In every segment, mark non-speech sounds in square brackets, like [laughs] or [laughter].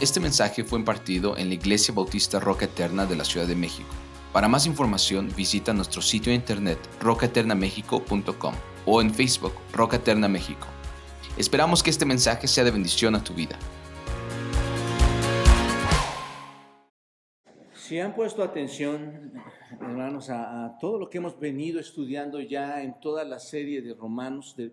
Este mensaje fue impartido en la Iglesia Bautista Roca Eterna de la Ciudad de México. Para más información visita nuestro sitio de internet rocaeternamexico.com o en Facebook Roca Eterna México. Esperamos que este mensaje sea de bendición a tu vida. Si han puesto atención, hermanos, a, a todo lo que hemos venido estudiando ya en toda la serie de Romanos, de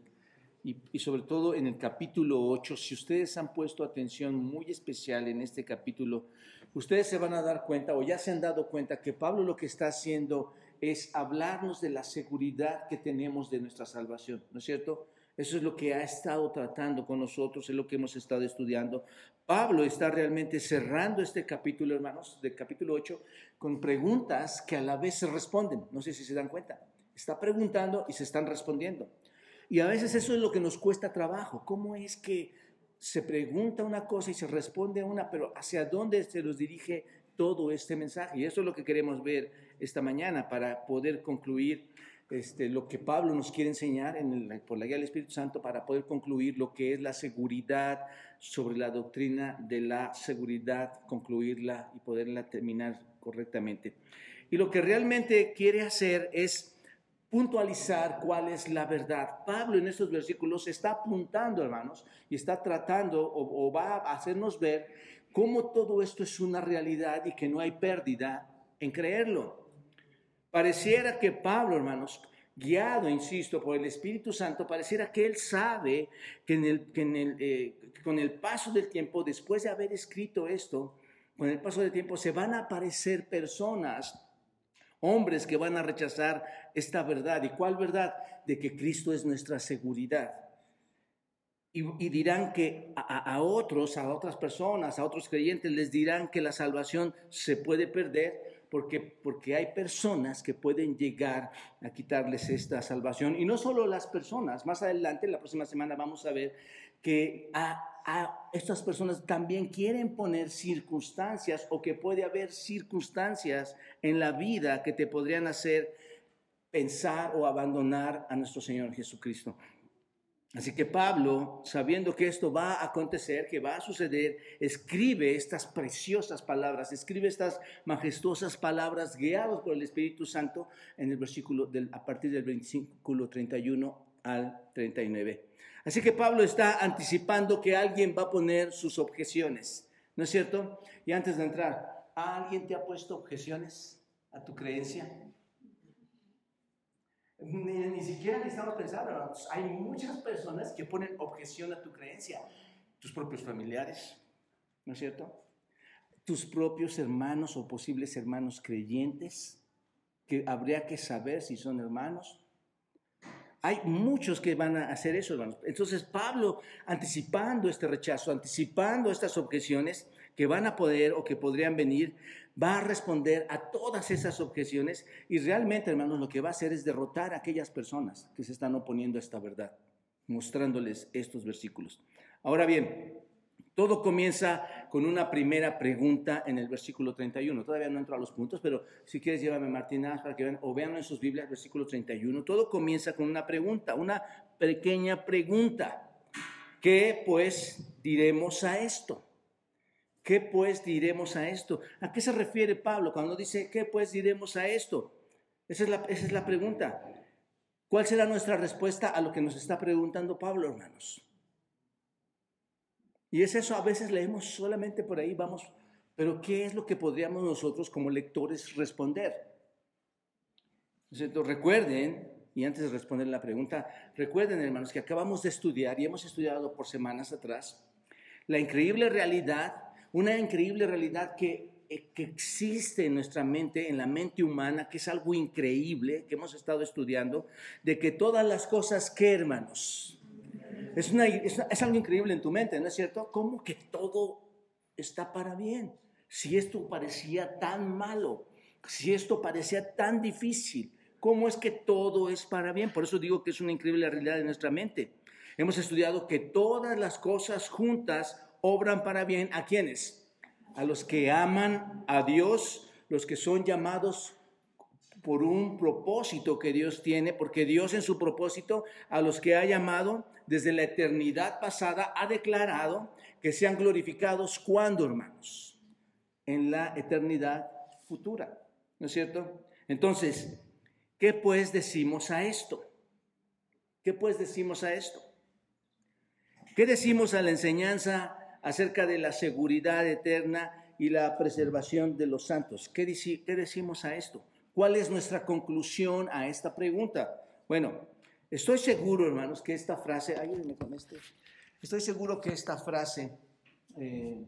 y, sobre todo en el capítulo 8, si ustedes han puesto atención muy especial en este capítulo, ustedes se van a dar cuenta o ya se han dado cuenta que Pablo lo que está haciendo es hablarnos de la seguridad que tenemos de nuestra salvación, ¿no es cierto? Eso es lo que ha estado tratando con nosotros, es lo que hemos estado estudiando. Pablo está realmente cerrando este capítulo, hermanos, del capítulo 8, con preguntas que a la vez se responden. No sé si se dan cuenta. Está preguntando y se están respondiendo. Y a veces eso es lo que nos cuesta trabajo. ¿Cómo es que se pregunta una cosa y se responde a una, pero hacia dónde se nos dirige todo este mensaje? Y eso es lo que queremos ver esta mañana para poder concluir este, lo que Pablo nos quiere enseñar en por la guía del Espíritu Santo para poder concluir lo que es la seguridad sobre la doctrina de la seguridad, concluirla y poderla terminar correctamente. Y lo que realmente quiere hacer es puntualizar cuál es la verdad. Pablo en estos versículos está apuntando, hermanos, y está tratando o, va a hacernos ver cómo todo esto es una realidad y que no hay pérdida en creerlo. Pareciera que Pablo, hermanos, guiado, insisto, por el Espíritu Santo, pareciera que él sabe que, en el, que en el, eh, con el paso del tiempo, después de haber escrito esto, con el paso del tiempo se van a aparecer personas hombres que van a rechazar esta verdad. ¿Y cuál verdad? De que Cristo es nuestra seguridad. Y, dirán que a, otros, a otras personas, a otros creyentes, les dirán que la salvación se puede perder porque, porque hay personas que pueden llegar a quitarles esta salvación. Y no solo las personas, más adelante, la próxima semana vamos a ver que a, estas personas también quieren poner circunstancias o que puede haber circunstancias en la vida que te podrían hacer pensar o abandonar a nuestro Señor Jesucristo. Así que Pablo, sabiendo que esto va a acontecer, que va a suceder, escribe estas preciosas palabras, escribe estas majestuosas palabras guiados por el Espíritu Santo en el versículo del, a partir del versículo 31 al 39. Así que Pablo está anticipando que alguien va a poner sus objeciones, ¿no es cierto? Y antes de entrar, ¿alguien te ha puesto objeciones a tu creencia? Ni, siquiera necesitamos pensar, hay muchas personas que ponen objeción a tu creencia, tus propios familiares, ¿no es cierto? Tus propios hermanos o posibles hermanos creyentes, que habría que saber si son hermanos, hay muchos que van a hacer eso, hermanos. Entonces Pablo, anticipando este rechazo, anticipando estas objeciones que van a poder o que podrían venir, va a responder a todas esas objeciones y realmente, hermanos, lo que va a hacer es derrotar a aquellas personas que se están oponiendo a esta verdad, mostrándoles estos versículos. Ahora bien, todo comienza con una primera pregunta en el versículo 31. Todavía no entro a los puntos, pero si quieres llévame Martina para que vean, o vean en sus Biblias, versículo 31. Todo comienza con una pregunta, una pequeña pregunta. ¿Qué pues diremos a esto? ¿Qué pues diremos a esto? ¿A qué se refiere Pablo cuando dice, ¿qué pues diremos a esto? Esa es la, esa es la pregunta. ¿Cuál será nuestra respuesta a lo que nos está preguntando Pablo, hermanos? Y es eso, a veces leemos solamente por ahí, vamos, pero ¿qué es lo que podríamos nosotros como lectores responder? Entonces, recuerden, y antes de responder la pregunta, recuerden hermanos que acabamos de estudiar y hemos estudiado por semanas atrás la increíble realidad, una increíble realidad que, eh, que existe en nuestra mente, en la mente humana, que es algo increíble, que hemos estado estudiando, de que todas las cosas que hermanos, es, una, es, algo increíble en tu mente, ¿no es cierto? ¿Cómo que todo está para bien? Si esto parecía tan malo, si esto parecía tan difícil, ¿cómo es que todo es para bien? Por eso digo que es una increíble realidad de nuestra mente. Hemos estudiado que todas las cosas juntas obran para bien a quienes? A los que aman a Dios, los que son llamados por un propósito que Dios tiene, porque Dios en su propósito a los que ha llamado desde la eternidad pasada ha declarado que sean glorificados cuando, hermanos, en la eternidad futura, ¿no es cierto? Entonces, ¿qué pues decimos a esto? ¿Qué pues decimos a esto? ¿Qué decimos a la enseñanza acerca de la seguridad eterna y la preservación de los santos? ¿Qué, qué decimos a esto? ¿Cuál es nuestra conclusión a esta pregunta? Bueno, estoy seguro, hermanos, que esta frase, ayúdenme con este, estoy seguro que esta frase eh,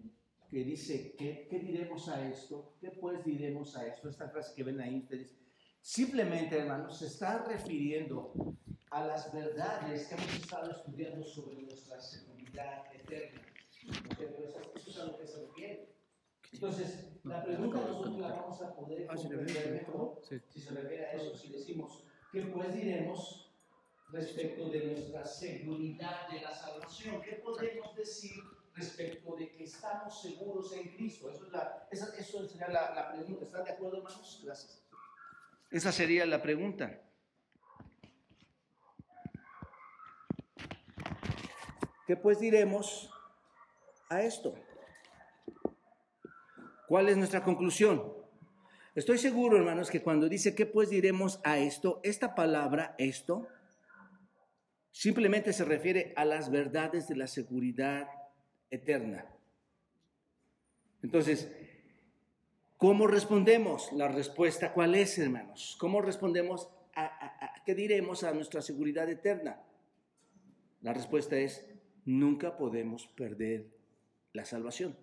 que dice, ¿qué, ¿qué, diremos a esto? ¿Qué pues diremos a esto? Esta frase que ven ahí ustedes, simplemente, hermanos, se está refiriendo a las verdades que hemos estado estudiando sobre nuestra seguridad eterna. Eso es a lo que se refiere. Entonces, la pregunta nosotros la vamos a poder comprender mejor si se refiere a eso, si decimos, ¿qué pues diremos respecto de nuestra seguridad de la salvación? ¿Qué podemos decir respecto de que estamos seguros en Cristo? Eso, es la, esa, eso sería la, la pregunta. ¿Están de acuerdo, hermanos? Gracias. Esa sería la pregunta. ¿Qué pues diremos a esto? ¿Cuál es nuestra conclusión? Estoy seguro, hermanos, que cuando dice ¿qué pues diremos a esto? Esta palabra, esto, simplemente se refiere a las verdades de la seguridad eterna. Entonces, ¿cómo respondemos? La respuesta, ¿cuál es, hermanos? ¿Cómo respondemos a, a qué diremos a nuestra seguridad eterna? La respuesta es nunca podemos perder la salvación.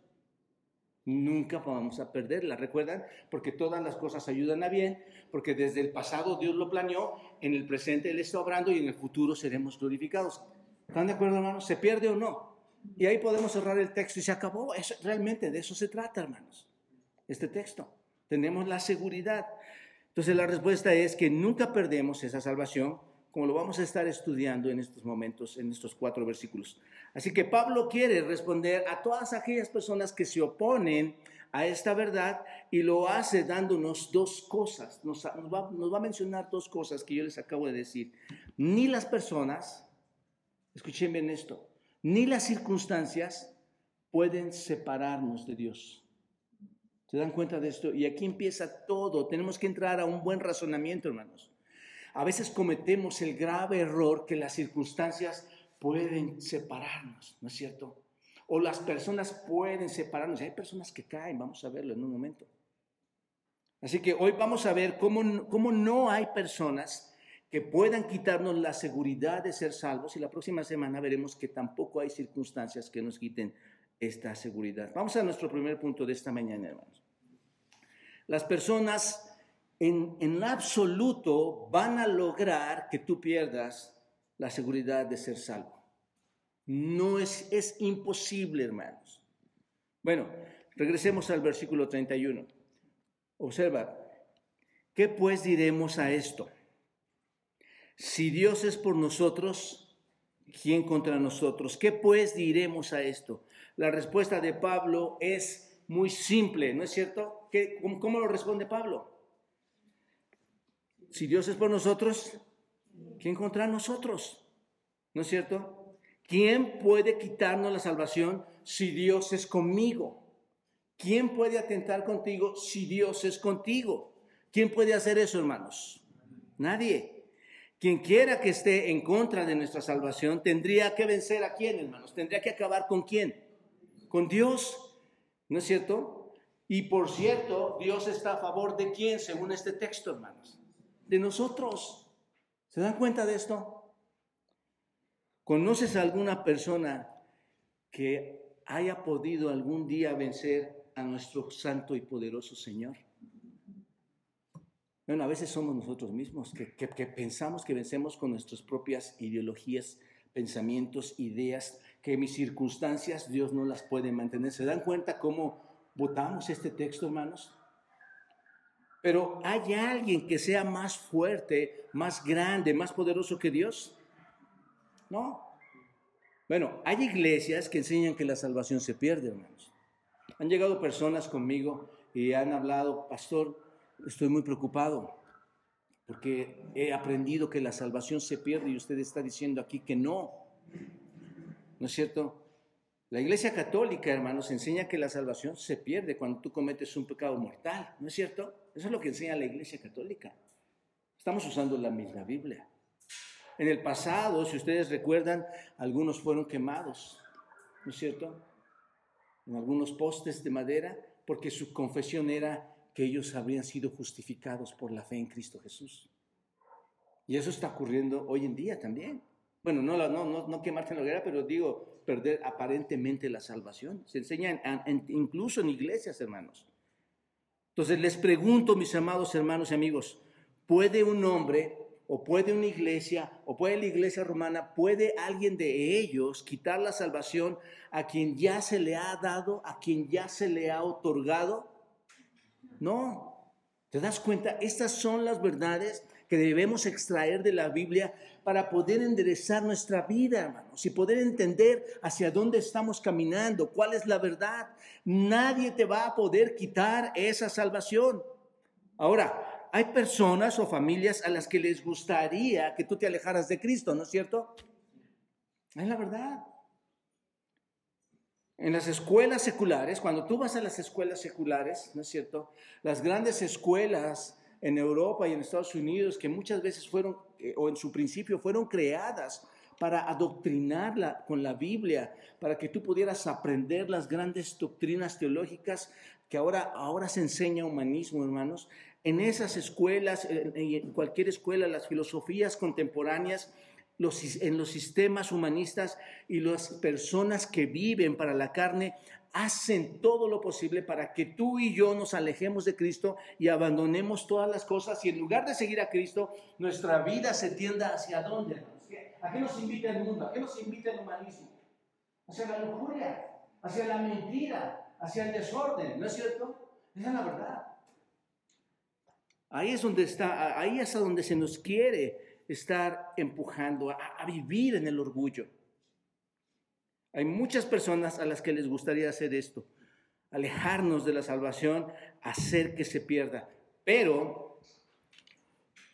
Nunca vamos a perderla, ¿recuerdan? Porque todas las cosas ayudan a bien, porque desde el pasado Dios lo planeó, en el presente Él está obrando y en el futuro seremos glorificados. ¿Están de acuerdo, hermanos? ¿Se pierde o no? Y ahí podemos cerrar el texto y se acabó. Eso, realmente de eso se trata, hermanos. Este texto. Tenemos la seguridad. Entonces la respuesta es que nunca perdemos esa salvación como lo vamos a estar estudiando en estos momentos, en estos cuatro versículos. Así que Pablo quiere responder a todas aquellas personas que se oponen a esta verdad y lo hace dándonos dos cosas. Nos, va, va a mencionar dos cosas que yo les acabo de decir. Ni las personas, escuchen bien esto, ni las circunstancias pueden separarnos de Dios. ¿Se dan cuenta de esto? Y aquí empieza todo. Tenemos que entrar a un buen razonamiento, hermanos. A veces cometemos el grave error que las circunstancias pueden separarnos, ¿no es cierto? O las personas pueden separarnos. Hay personas que caen, vamos a verlo en un momento. Así que hoy vamos a ver cómo, cómo no hay personas que puedan quitarnos la seguridad de ser salvos y la próxima semana veremos que tampoco hay circunstancias que nos quiten esta seguridad. Vamos a nuestro primer punto de esta mañana, hermanos. Las personas en, absoluto van a lograr que tú pierdas la seguridad de ser salvo. No es, es imposible, hermanos. Bueno, regresemos al versículo 31. Observa, ¿qué pues diremos a esto? Si Dios es por nosotros, ¿quién contra nosotros? ¿Qué pues diremos a esto? La respuesta de Pablo es muy simple, ¿no es cierto? ¿Qué, ¿Cómo lo responde Pablo? Si Dios es por nosotros, ¿quién contra nosotros? ¿No es cierto? ¿Quién puede quitarnos la salvación si Dios es conmigo? ¿Quién puede atentar contigo si Dios es contigo? ¿Quién puede hacer eso, hermanos? Nadie. Quien quiera que esté en contra de nuestra salvación tendría que vencer a quién, hermanos? Tendría que acabar con quién? Con Dios. ¿No es cierto? Y por cierto, Dios está a favor de quién, según este texto, hermanos de nosotros. ¿Se dan cuenta de esto? ¿Conoces a alguna persona que haya podido algún día vencer a nuestro santo y poderoso Señor? Bueno, a veces somos nosotros mismos que, pensamos que vencemos con nuestras propias ideologías, pensamientos, ideas, que mis circunstancias Dios no las puede mantener. ¿Se dan cuenta cómo votamos este texto, hermanos? Pero ¿hay alguien que sea más fuerte, más grande, más poderoso que Dios? No. Bueno, hay iglesias que enseñan que la salvación se pierde, hermanos. Han llegado personas conmigo y han hablado, pastor, estoy muy preocupado porque he aprendido que la salvación se pierde y usted está diciendo aquí que no. ¿No es cierto? La Iglesia Católica, hermanos, enseña que la salvación se pierde cuando tú cometes un pecado mortal, ¿no es cierto? Eso es lo que enseña la Iglesia Católica. Estamos usando la misma Biblia. En el pasado, si ustedes recuerdan, algunos fueron quemados, ¿no es cierto? En algunos postes de madera, porque su confesión era que ellos habrían sido justificados por la fe en Cristo Jesús. Y eso está ocurriendo hoy en día también. Bueno, no, no, no, no quemarte en la hoguera, pero digo, perder aparentemente la salvación. Se enseña incluso en iglesias, hermanos. Entonces les pregunto, mis amados hermanos y amigos, ¿puede un hombre o puede una iglesia o puede la iglesia romana, puede alguien de ellos quitar la salvación a quien ya se le ha dado, a quien ya se le ha otorgado? No. ¿Te das cuenta? Estas son las verdades que debemos extraer de la Biblia para poder enderezar nuestra vida, hermanos, y poder entender hacia dónde estamos caminando, cuál es la verdad. Nadie te va a poder quitar esa salvación. Ahora, hay personas o familias a las que les gustaría que tú te alejaras de Cristo, ¿no es cierto? Es la verdad. En las escuelas seculares, cuando tú vas a las escuelas seculares, ¿no es cierto? Las grandes escuelas en Europa y en Estados Unidos que muchas veces fueron, eh, o en su principio, fueron creadas para adoctrinarla con la Biblia, para que tú pudieras aprender las grandes doctrinas teológicas que ahora, ahora se enseña humanismo, hermanos. En esas escuelas, en cualquier escuela, las filosofías contemporáneas, los, en los sistemas humanistas y las personas que viven para la carne hacen todo lo posible para que tú y yo nos alejemos de Cristo y abandonemos todas las cosas y en lugar de seguir a Cristo, nuestra vida se tienda hacia dónde? ¿A qué nos invita el mundo? ¿A qué nos invita el humanismo? Hacia la lujuria, hacia la mentira, hacia el desorden, ¿no es cierto? Esa es la verdad. Ahí es donde está, ahí es a donde se nos quiere estar empujando a vivir en el orgullo. Hay muchas personas a las que les gustaría hacer esto, alejarnos de la salvación, hacer que se pierda. Pero,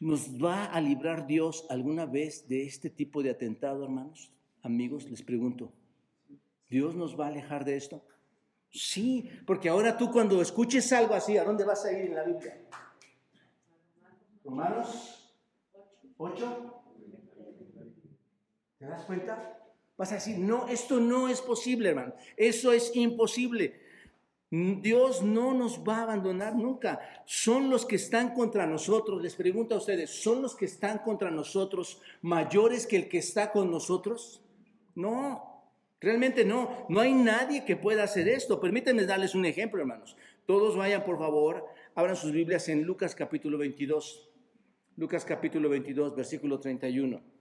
¿nos va a librar Dios alguna vez de este tipo de atentado, hermanos? Amigos, les pregunto, ¿Dios nos va a alejar de esto? Sí, porque ahora tú cuando escuches algo así, ¿a dónde vas a ir en la Biblia? Romanos 8. ¿Te das cuenta? Vas a decir, no, esto no es posible, hermano. Eso es imposible. Dios no nos va a abandonar nunca. Son los que están contra nosotros. Les pregunto a ustedes, ¿son los que están contra nosotros mayores que el que está con nosotros? No, realmente no. No hay nadie que pueda hacer esto. Permítanme darles un ejemplo, hermanos. Todos vayan, por favor, abran sus Biblias en Lucas capítulo 22. Lucas capítulo 22, versículo 31.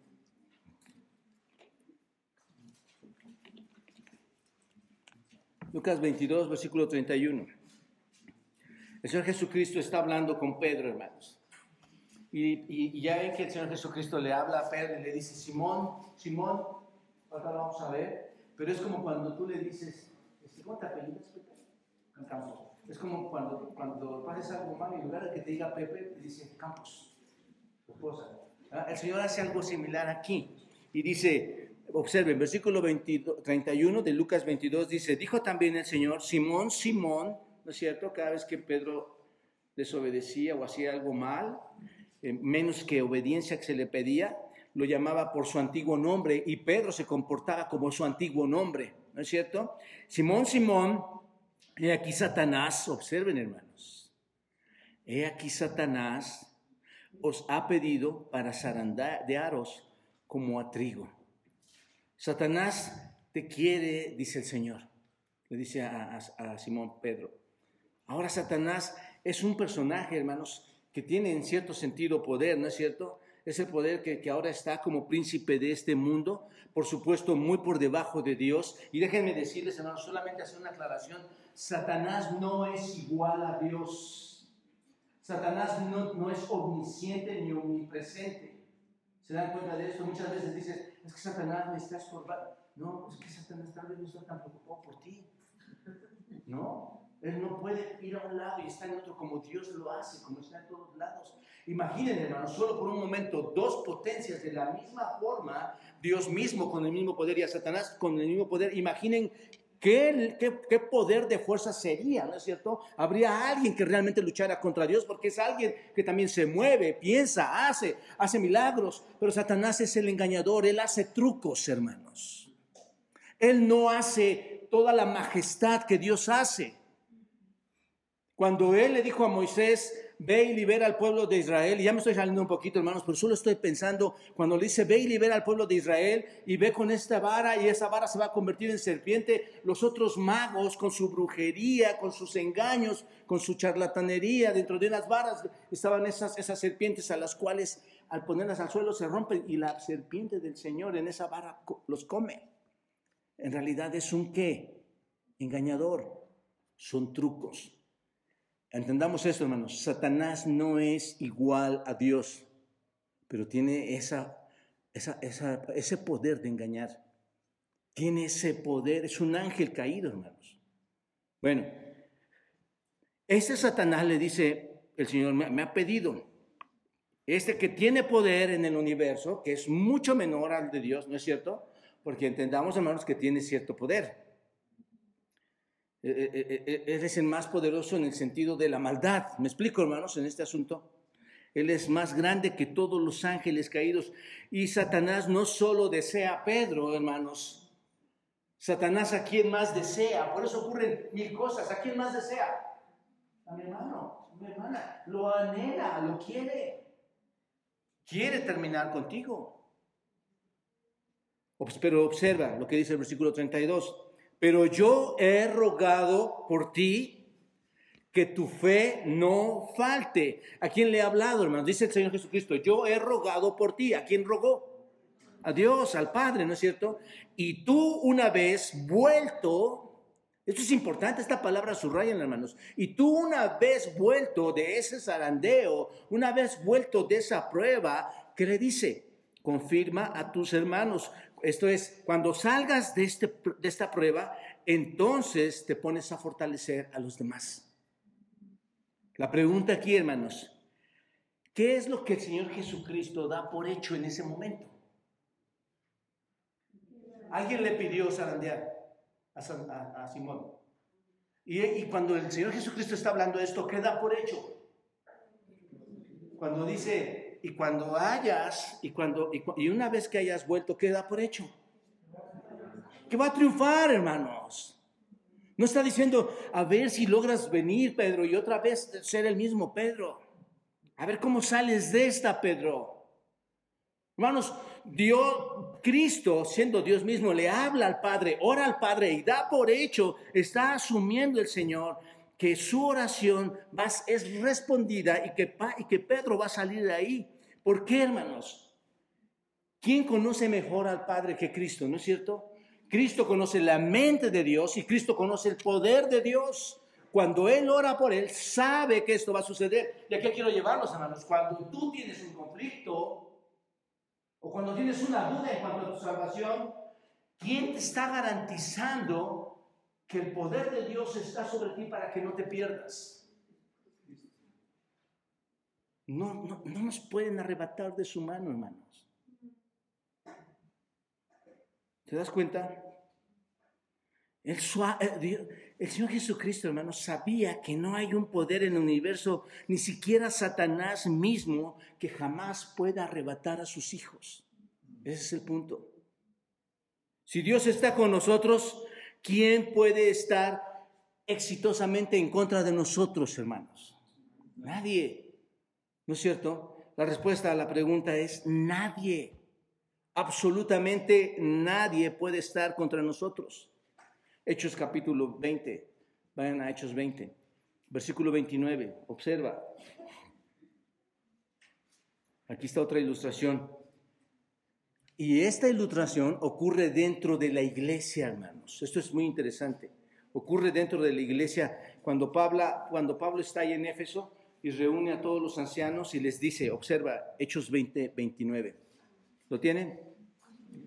Lucas 22, versículo 31. El Señor Jesucristo está hablando con Pedro, hermanos. Y, ya ven que el Señor Jesucristo le habla a Pedro y le dice, Simón, Simón, ahora vamos a ver, pero es como cuando tú le dices, este, ¿cómo te apellidas, Pepe? Campos. Es como cuando, cuando pases algo malo y en lugar de que te diga Pepe, te dice Campos, tu esposa. El Señor hace algo similar aquí y dice, Observen, versículo 31 de Lucas 22 dice, dijo también el Señor, Simón, Simón, ¿no es cierto? Cada vez que Pedro desobedecía o hacía algo mal, eh, menos que obediencia que se le pedía, lo llamaba por su antiguo nombre y Pedro se comportaba como su antiguo nombre, ¿no es cierto? Simón, Simón, he aquí Satanás, observen hermanos, he aquí Satanás os ha pedido para zarandearos como a trigo. Satanás te quiere, dice el Señor, le dice a, Simón Pedro. Ahora Satanás es un personaje, hermanos, que tiene en cierto sentido poder, ¿no es cierto? Es el poder que, que, ahora está como príncipe de este mundo, por supuesto muy por debajo de Dios. Y déjenme decirles, hermanos, solamente hacer una aclaración, Satanás no es igual a Dios. Satanás no, no es omnisciente ni omnipresente. ¿Se dan cuenta de esto? Muchas veces dices, es que Satanás me está estorbando. No, es que Satanás tal vez no está tan preocupado por ti. No, él no puede ir a un lado y estar en otro como Dios lo hace, como está en todos lados. Imaginen, hermanos, solo por un momento, dos potencias de la misma forma, Dios mismo con el mismo poder y a Satanás con el mismo poder. Imaginen ¿Qué, poder de fuerza sería, ¿no es cierto? Habría alguien que realmente luchara contra Dios, porque es alguien que también se mueve, piensa, hace, hace milagros, pero Satanás es el engañador, él hace trucos, hermanos. Él no hace toda la majestad que Dios hace. Cuando él le dijo a Moisés, ve y libera al pueblo de Israel. Y ya me estoy saliendo un poquito, hermanos, pero solo estoy pensando cuando le dice, ve y libera al pueblo de Israel y ve con esta vara y esa vara se va a convertir en serpiente. Los otros magos con su brujería, con sus engaños, con su charlatanería, dentro de unas varas estaban esas, esas serpientes a las cuales al ponerlas al suelo se rompen y la serpiente del Señor en esa vara los come. En realidad es un qué? Engañador. Son trucos. Entendamos esto, hermanos. Satanás no es igual a Dios, pero tiene ese poder de engañar. Tiene ese poder, es un ángel caído, hermanos. Bueno, ese Satanás le dice, el Señor me, me ha pedido, este que tiene poder en el universo, que es mucho menor al de Dios, ¿no es cierto? Porque entendamos, hermanos, que tiene cierto poder. Él eh, eh, eh, es el más poderoso en el sentido de la maldad. ¿Me explico, hermanos, en este asunto? Él es más grande que todos los ángeles caídos. Y Satanás no solo desea a Pedro, hermanos. Satanás a quién más desea. Por eso ocurren mil cosas. ¿A quién más desea? A mi hermano, mi hermana. Lo anhela, lo quiere. Quiere terminar contigo. Pero observa lo que dice el versículo 32 pero yo he rogado por ti que tu fe no falte. ¿A quién le ha hablado, hermano? Dice el Señor Jesucristo, yo he rogado por ti. ¿A quién rogó? A Dios, al Padre, ¿no es cierto? Y tú una vez vuelto, esto es importante, esta palabra subrayan, hermanos, y tú una vez vuelto de ese zarandeo, una vez vuelto de esa prueba, ¿qué le dice? Confirma a tus hermanos, esto es, cuando salgas de, este, de esta prueba, entonces te pones a fortalecer a los demás. La pregunta aquí, hermanos, ¿qué es lo que el Señor Jesucristo da por hecho en ese momento? Alguien le pidió zarandear a, Simón. Y, y, cuando el Señor Jesucristo está hablando de esto, ¿qué da por hecho? Cuando dice, y cuando hayas, y, cuando, y, una vez que hayas vuelto, queda por hecho. Que va a triunfar, hermanos. No está diciendo, a ver si logras venir, Pedro, y otra vez ser el mismo Pedro. A ver cómo sales de esta, Pedro. Hermanos, Dios, Cristo, siendo Dios mismo, le habla al Padre, ora al Padre y da por hecho, está asumiendo el Señor que su oración va, es respondida y que, y que Pedro va a salir de ahí. ¿Por qué, hermanos? ¿Quién conoce mejor al Padre que Cristo? ¿No es cierto? Cristo conoce la mente de Dios y Cristo conoce el poder de Dios. Cuando Él ora por Él, sabe que esto va a suceder. ¿Y a qué quiero llevarlos, hermanos? Cuando tú tienes un conflicto o cuando tienes una duda en cuanto a tu salvación, ¿quién te está garantizando que el poder de Dios está sobre ti para que no te pierdas. No, no, nos pueden arrebatar de su mano, hermanos. ¿Te das cuenta? El, el, Señor Jesucristo, hermanos, sabía que no hay un poder en el universo, ni siquiera Satanás mismo, que jamás pueda arrebatar a sus hijos. Ese es el punto. Si Dios está con nosotros, ¿Quién puede estar exitosamente en contra de nosotros, hermanos? Nadie. ¿No es cierto? La respuesta a la pregunta es nadie. Absolutamente nadie puede estar contra nosotros. Hechos capítulo 20. Vayan a Hechos 20. Versículo 29. Observa. Aquí está otra ilustración. Y esta ilustración ocurre dentro de la iglesia, hermanos. Esto es muy interesante. Ocurre dentro de la iglesia cuando Pablo, cuando Pablo está ahí en Éfeso y reúne a todos los ancianos y les dice, observa, Hechos 20, 29. ¿Lo tienen?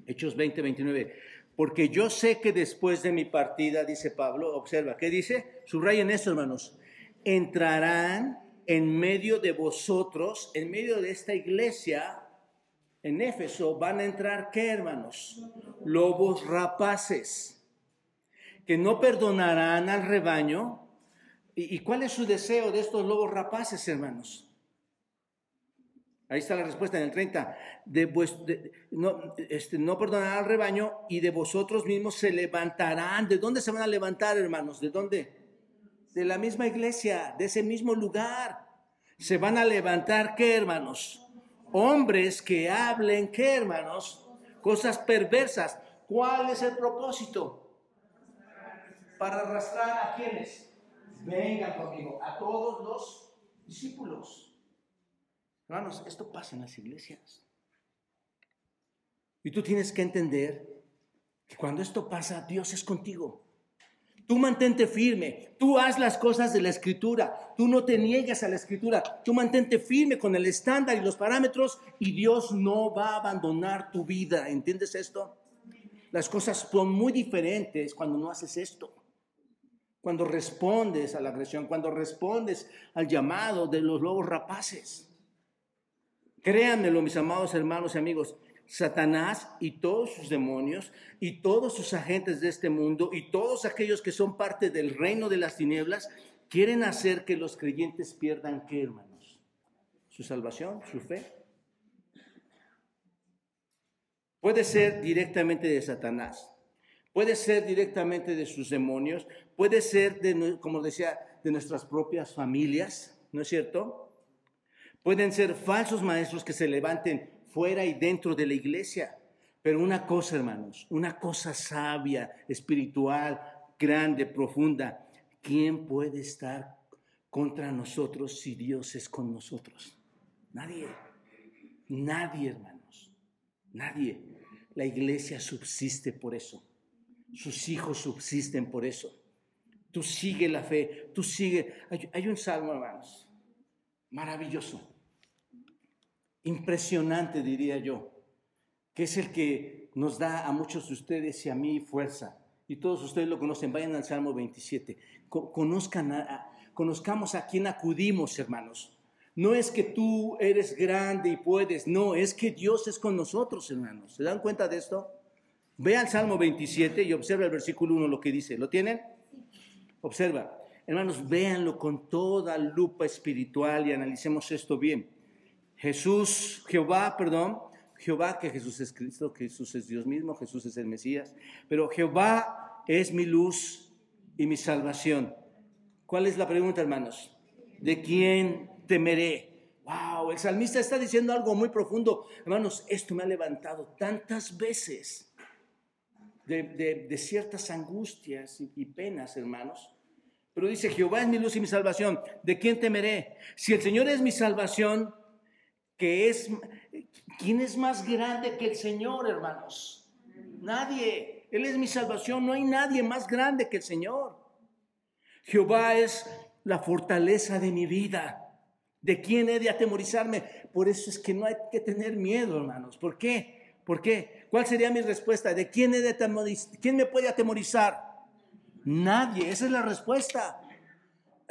Hechos 20, 29. Porque yo sé que después de mi partida, dice Pablo, observa, ¿qué dice? Subrayen esto, hermanos. Entrarán en medio de vosotros, en medio de esta iglesia, en Éfeso van a entrar, ¿qué hermanos? Lobos rapaces que no perdonarán al rebaño. ¿Y, cuál es su deseo de estos lobos rapaces, hermanos? Ahí está la respuesta en el 30. De, no, este, no perdonarán al rebaño y de vosotros mismos se levantarán. ¿De dónde se van a levantar, hermanos? ¿De dónde? De la misma iglesia, de ese mismo lugar. Se van a levantar, ¿qué, hermanos? Hombres que hablen, ¿qué, hermanos? Cosas perversas. ¿Cuál es el propósito? para arrastrar a quienes. Vengan conmigo, a todos los discípulos. Hermanos, esto pasa en las iglesias. Y tú tienes que entender que cuando esto pasa, Dios es contigo. Tú mantente firme, tú haz las cosas de la escritura, tú no te niegues a la escritura, tú mantente firme con el estándar y los parámetros y Dios no va a abandonar tu vida. ¿Entiendes esto? Las cosas son muy diferentes cuando no haces esto cuando respondes a la agresión, cuando respondes al llamado de los lobos rapaces. Créanmelo, mis amados hermanos y amigos, Satanás y todos sus demonios y todos sus agentes de este mundo y todos aquellos que son parte del reino de las tinieblas quieren hacer que los creyentes pierdan qué, hermanos? Su salvación, su fe. Puede ser directamente de Satanás, puede ser directamente de sus demonios, puede ser, de, como decía, de nuestras propias familias, ¿no es cierto? Pueden ser falsos maestros que se levanten fuera y dentro de la iglesia. Pero una cosa, hermanos, una cosa sabia, espiritual, grande, profunda, ¿quién puede estar contra nosotros si Dios es con nosotros? Nadie. Nadie, hermanos. Nadie. La iglesia subsiste por eso. Sus hijos subsisten por eso. Tú sigue la fe, tú sigue. Hay, un salmo, hermanos, maravilloso, impresionante, diría yo, que es el que nos da a muchos de ustedes y a mí fuerza. Y todos ustedes lo conocen, vayan al Salmo 27. Conozcan conozcamos a quién acudimos, hermanos. No es que tú eres grande y puedes, no, es que Dios es con nosotros, hermanos. ¿Se dan cuenta de esto? Ve al Salmo 27 y observa el versículo 1 lo que dice. ¿Lo tienen? Observa, hermanos, véanlo con toda lupa espiritual y analicemos esto bien. Jesús, Jehová, perdón, Jehová, que Jesús es Cristo, Jesús es Dios mismo, Jesús es el Mesías, pero Jehová es mi luz y mi salvación. ¿Cuál es la pregunta, hermanos? ¿De quién temeré? Wow, el salmista está diciendo algo muy profundo. Hermanos, esto me ha levantado tantas veces de, ciertas angustias y, penas, hermanos. Pero dice, Jehová es mi luz y mi salvación. ¿De quién temeré? Si el Señor es mi salvación, es, ¿quién es más grande que el Señor, hermanos? Nadie. Él es mi salvación. No hay nadie más grande que el Señor. Jehová es la fortaleza de mi vida. ¿De quién he de atemorizarme? Por eso es que no hay que tener miedo, hermanos. ¿Por qué? ¿Por qué? ¿Cuál sería mi respuesta? ¿De quién, de quién me puede atemorizar? Nadie, esa es la respuesta.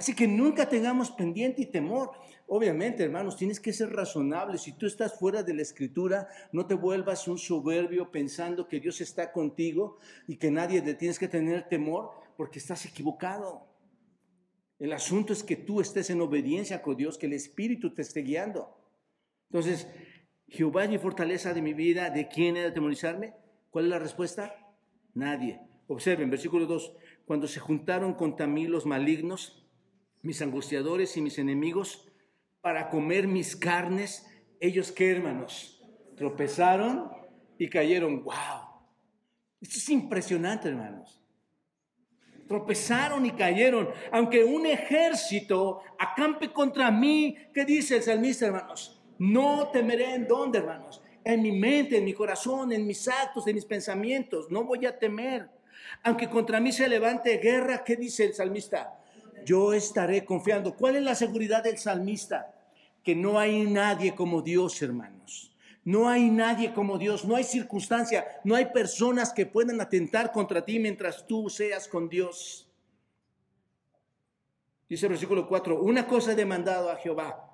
Así que nunca tengamos pendiente y temor. Obviamente, hermanos, tienes que ser razonable. Si tú estás fuera de la escritura, no te vuelvas un soberbio pensando que Dios está contigo y que nadie te tienes que tener temor porque estás equivocado. El asunto es que tú estés en obediencia con Dios, que el Espíritu te esté guiando. Entonces, Jehová es mi fortaleza de mi vida, ¿de quién he de atemorizarme? ¿Cuál es la respuesta? Nadie. Observen, versículo 2, cuando se juntaron contra mí los malignos, mis angustiadores y mis enemigos, para comer mis carnes, ellos qué hermanos, tropezaron y cayeron. ¡Wow! Esto es impresionante, hermanos. Tropezaron y cayeron. Aunque un ejército acampe contra mí, ¿qué dice el salmista, hermanos? No temeré en dónde, hermanos. En mi mente, en mi corazón, en mis actos, en mis pensamientos. No voy a temer. Aunque contra mí se levante guerra, ¿qué dice el salmista? Yo estaré confiando. ¿Cuál es la seguridad del salmista? Que no hay nadie como Dios, hermanos. No hay nadie como Dios, no hay circunstancia, no hay personas que puedan atentar contra ti mientras tú seas con Dios. Dice el versículo 4, una cosa he demandado a Jehová,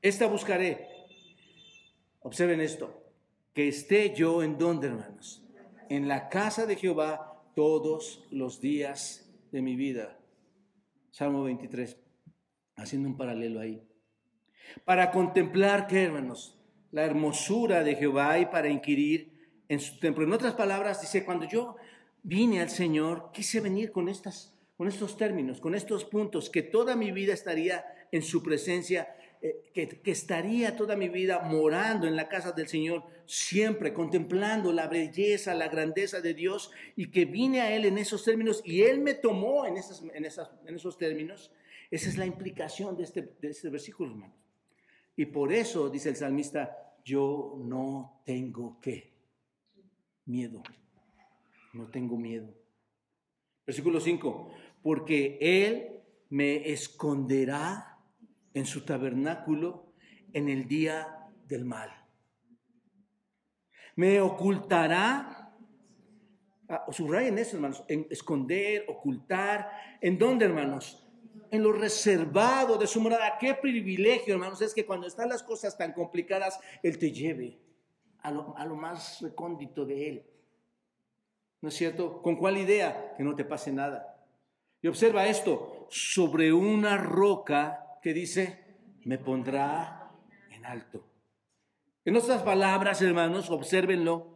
esta buscaré. Observen esto. Que esté yo en donde, hermanos. En la casa de Jehová todos los días de mi vida. Salmo 23, haciendo un paralelo ahí. Para contemplar, ¿qué hermanos? La hermosura de Jehová y para inquirir en su templo. En otras palabras, dice, cuando yo vine al Señor, quise venir con, estas, con estos términos, con estos puntos, que toda mi vida estaría en su presencia eh, que, estaría toda mi vida morando en la casa del Señor, siempre contemplando la belleza, la grandeza de Dios, y que vine a Él en esos términos y Él me tomó en, esas, en, esas, en esos términos. Esa es la implicación de este, de este versículo, hermano. Y por eso, dice el salmista, yo no tengo qué? Miedo. No tengo miedo. Versículo 5, porque Él me esconderá en su tabernáculo en el día del mal. Me ocultará, ah, subrayen eso, hermanos, en esconder, ocultar, ¿en dónde, hermanos? En lo reservado de su morada. Qué privilegio, hermanos, es que cuando están las cosas tan complicadas, Él te lleve a lo, a lo más recóndito de Él. ¿No es cierto? ¿Con cuál idea? Que no te pase nada. Y observa esto, sobre una roca que dice, me pondrá en alto. En otras palabras, hermanos, observenlo.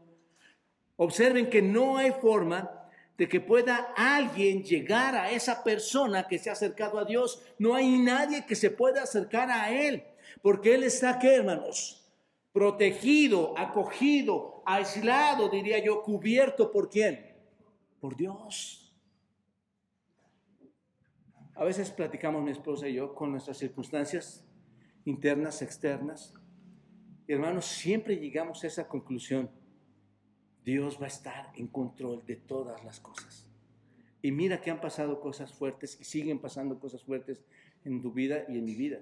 Observen que no hay forma de que pueda alguien llegar a esa persona que se ha acercado a Dios. No hay nadie que se pueda acercar a Él, porque Él está aquí, hermanos, protegido, acogido, aislado, diría yo, cubierto por quién? Por Dios. A veces platicamos mi esposa y yo con nuestras circunstancias internas, externas. hermanos, siempre llegamos a esa conclusión. Dios va a estar en control de todas las cosas. Y mira que han pasado cosas fuertes y siguen pasando cosas fuertes en tu vida y en mi vida.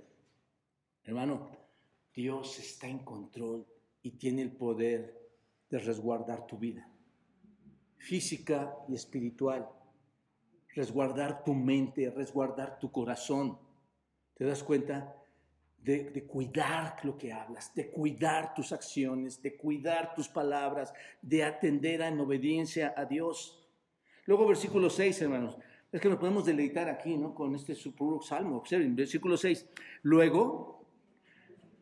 Hermano, Dios está en control y tiene el poder de resguardar tu vida, física y espiritual resguardar tu mente, resguardar tu corazón. ¿Te das cuenta? De, cuidar lo que hablas, de cuidar tus acciones, de cuidar tus palabras, de atender en obediencia a Dios. Luego versículo 6, hermanos. Es que nos podemos deleitar aquí, ¿no? Con este puro salmo. Observen, versículo 6. Luego,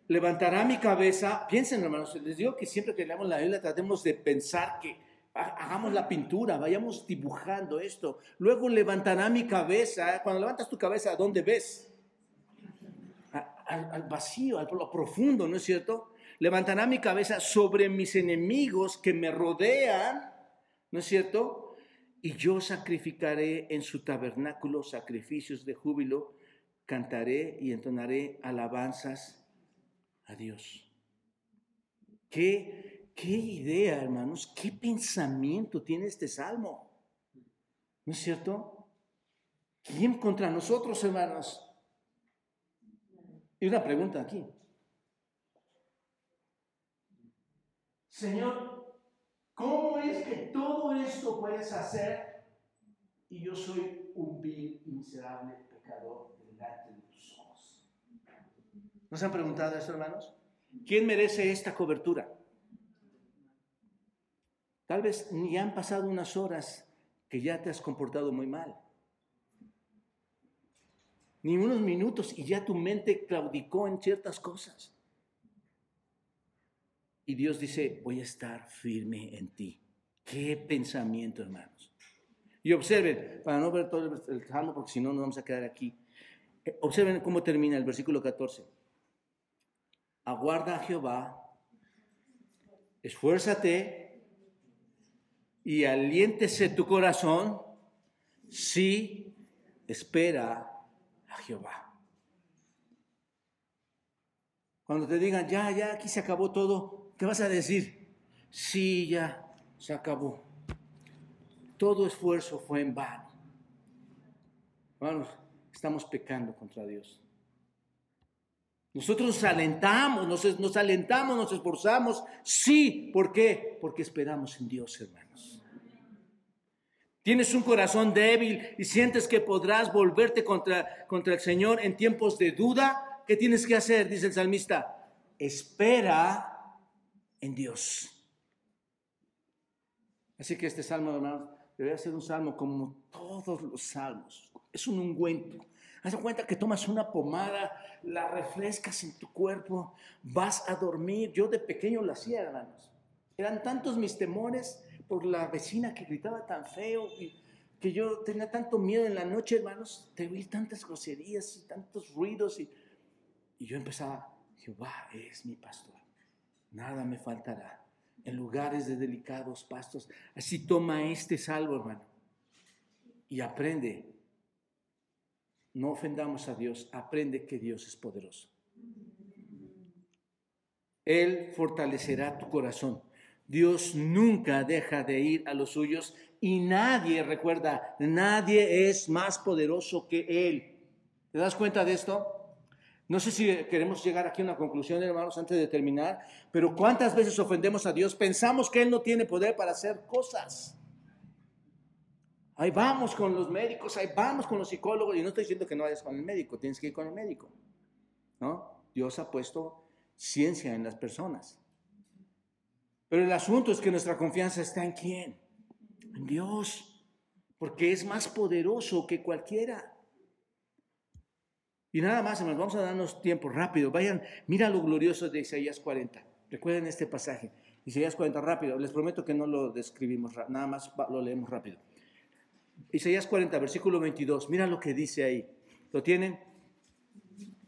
levantará mi cabeza. Piensen, hermanos, les digo que siempre que leamos la Biblia tratemos de pensar que hagamos la pintura, vayamos dibujando esto. Luego levantará mi cabeza. Cuando levantas tu cabeza, ¿a dónde ves? al, vacío, al lo profundo, ¿no es cierto? Levantará mi cabeza sobre mis enemigos que me rodean, ¿no es cierto? Y yo sacrificaré en su tabernáculo sacrificios de júbilo, cantaré y entonaré alabanzas a Dios. ¿Qué ¿Qué idea, hermanos? ¿Qué pensamiento tiene este salmo? ¿No es cierto? ¿Quién contra nosotros, hermanos? Y una pregunta aquí. Señor, ¿cómo es que todo esto puedes hacer y yo soy un vil miserable pecador delante de tus ojos? ¿No se han preguntado eso, hermanos? ¿Quién merece esta cobertura? Tal vez ni han pasado unas horas que ya te has comportado muy mal. Ni unos minutos y ya tu mente claudicó en ciertas cosas. Y Dios dice, voy a estar firme en ti. Qué pensamiento, hermanos. Y observen, para no ver todo el salmo, porque si no, nos vamos a quedar aquí. Eh, observen cómo termina el versículo 14. Aguarda a Jehová, esfuérzate y aliéntese tu corazón si espera a Jehová. Cuando te digan, ya, ya, aquí se acabó todo, ¿qué vas a decir? Sí, ya, se acabó. Todo esfuerzo fue en vano. Hermanos, estamos pecando contra Dios. Nosotros nos alentamos, nos, nos alentamos, nos esforzamos. Sí, ¿por qué? Porque esperamos en Dios, hermanos. Tienes un corazón débil y sientes que podrás volverte contra, contra el Señor en tiempos de duda. ¿Qué tienes que hacer? Dice el salmista. Espera en Dios. Así que este salmo, hermanos, le voy a hacer un salmo como todos los salmos. Es un ungüento. Haz cuenta que tomas una pomada, la refrescas en tu cuerpo, vas a dormir. Yo de pequeño lo hacía, hermanos. Eran tantos mis temores por la vecina que gritaba tan feo y que yo tenía tanto miedo en la noche, hermanos, de oír tantas groserías y tantos ruidos. Y, y yo empezaba, Jehová es mi pastor, nada me faltará. En lugares de delicados pastos, así toma este salvo, hermano, y aprende no ofendamos a Dios, aprende que Dios es poderoso. Él fortalecerá tu corazón. Dios nunca deja de ir a los suyos y nadie, recuerda, nadie es más poderoso que Él. ¿Te das cuenta de esto? No sé si queremos llegar aquí a una conclusión, hermanos, antes de terminar, pero ¿cuántas veces ofendemos a Dios? Pensamos que Él no tiene poder para hacer cosas. Ahí vamos con los médicos, ahí vamos con los psicólogos. Y no estoy diciendo que no vayas con el médico, tienes que ir con el médico. ¿no? Dios ha puesto ciencia en las personas. Pero el asunto es que nuestra confianza está en quién? En Dios. Porque es más poderoso que cualquiera. Y nada más, vamos a darnos tiempo rápido. Vayan, mira lo glorioso de Isaías 40. Recuerden este pasaje. Isaías 40, rápido. Les prometo que no lo describimos, nada más lo leemos rápido. Isaías 40, versículo 22. Mira lo que dice ahí. ¿Lo tienen?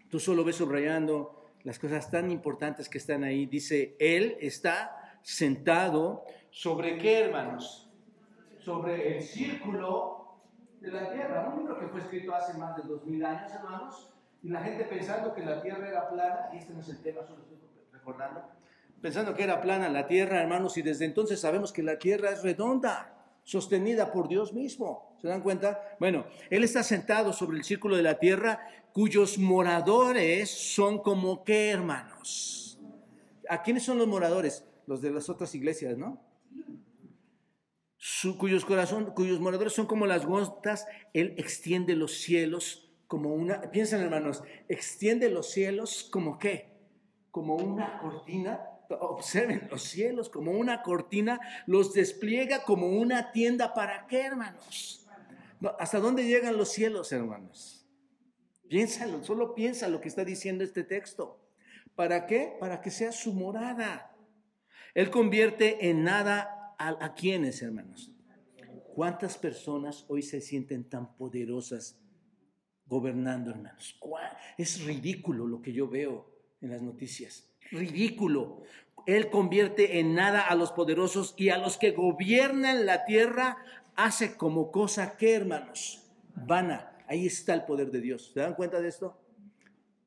Tú solo ves subrayando las cosas tan importantes que están ahí. Dice, Él está sentado sobre qué, hermanos? Sobre el círculo de la tierra. Un libro que fue escrito hace más de dos mil años, hermanos. Y la gente pensando que la tierra era plana, y este no es el tema, solo estoy recordando, pensando que era plana la tierra, hermanos, y desde entonces sabemos que la tierra es redonda sostenida por Dios mismo. ¿Se dan cuenta? Bueno, Él está sentado sobre el círculo de la tierra cuyos moradores son como qué, hermanos. ¿A quiénes son los moradores? Los de las otras iglesias, ¿no? cuyos, corazón, cuyos moradores son como las gotas, Él extiende los cielos como una, piensen hermanos, extiende los cielos como qué? Como una cortina observen los cielos como una cortina, los despliega como una tienda. ¿Para qué, hermanos? ¿Hasta dónde llegan los cielos, hermanos? Piénsalo, solo piensa lo que está diciendo este texto. ¿Para qué? Para que sea su morada. Él convierte en nada a, quienes, hermanos. ¿Cuántas personas hoy se sienten tan poderosas gobernando, hermanos? Es ridículo lo que yo veo en las noticias ridículo. Él convierte en nada a los poderosos y a los que gobiernan la tierra hace como cosa que, hermanos, vana. Ahí está el poder de Dios. ¿Se dan cuenta de esto?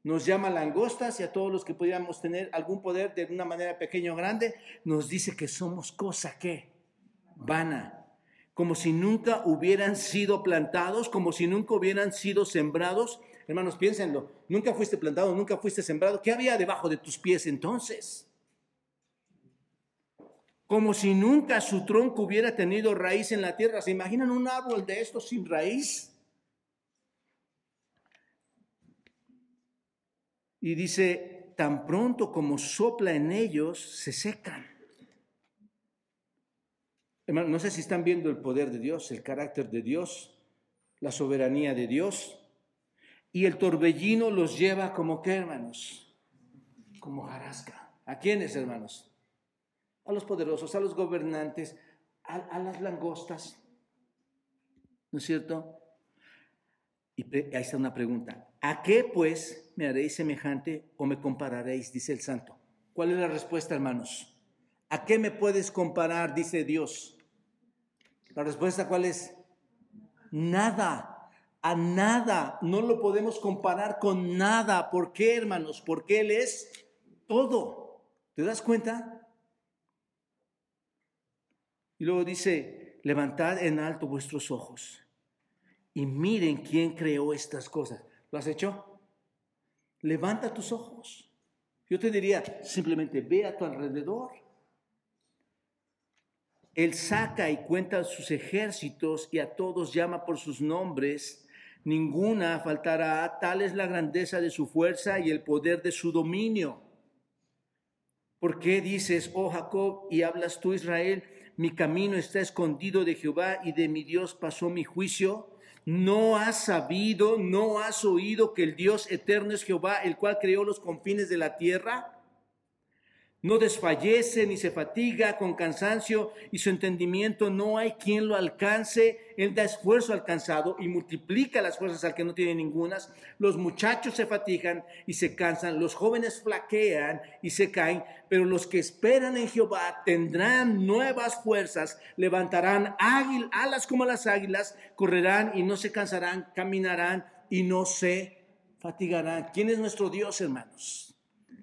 Nos llama langostas y a todos los que pudiéramos tener algún poder de una manera pequeña o grande, nos dice que somos cosa que vana. Como si nunca hubieran sido plantados, como si nunca hubieran sido sembrados Hermanos, piénsenlo. Nunca fuiste plantado, nunca fuiste sembrado. ¿Qué había debajo de tus pies entonces? Como si nunca su tronco hubiera tenido raíz en la tierra. ¿Se imaginan un árbol de estos sin raíz? Y dice, tan pronto como sopla en ellos, se secan. Hermanos, no sé si están viendo el poder de Dios, el carácter de Dios, la soberanía de Dios. Y el torbellino los lleva como qué, hermanos? Como jarasca. ¿A quiénes, hermanos? A los poderosos, a los gobernantes, a, las langostas. ¿No es cierto? Y ahí está una pregunta. ¿A qué pues me haréis semejante o me compararéis? Dice el santo. ¿Cuál es la respuesta, hermanos? ¿A qué me puedes comparar? Dice Dios. La respuesta, ¿cuál es? Nada a nada, no lo podemos comparar con nada. ¿Por qué, hermanos? Porque Él es todo. ¿Te das cuenta? Y luego dice, levantad en alto vuestros ojos y miren quién creó estas cosas. ¿Lo has hecho? Levanta tus ojos. Yo te diría, simplemente ve a tu alrededor. Él saca y cuenta sus ejércitos y a todos llama por sus nombres ninguna faltará, tal es la grandeza de su fuerza y el poder de su dominio. ¿Por qué dices, oh Jacob, y hablas tú Israel, mi camino está escondido de Jehová y de mi Dios pasó mi juicio. ¿No has sabido, no has oído que el Dios eterno es Jehová, el cual creó los confines de la tierra? No desfallece ni se fatiga con cansancio y su entendimiento no hay quien lo alcance. Él da esfuerzo al cansado y multiplica las fuerzas al que no tiene ningunas. Los muchachos se fatigan y se cansan, los jóvenes flaquean y se caen, pero los que esperan en Jehová tendrán nuevas fuerzas, levantarán alas como las águilas, correrán y no se cansarán, caminarán y no se fatigarán. ¿Quién es nuestro Dios, hermanos?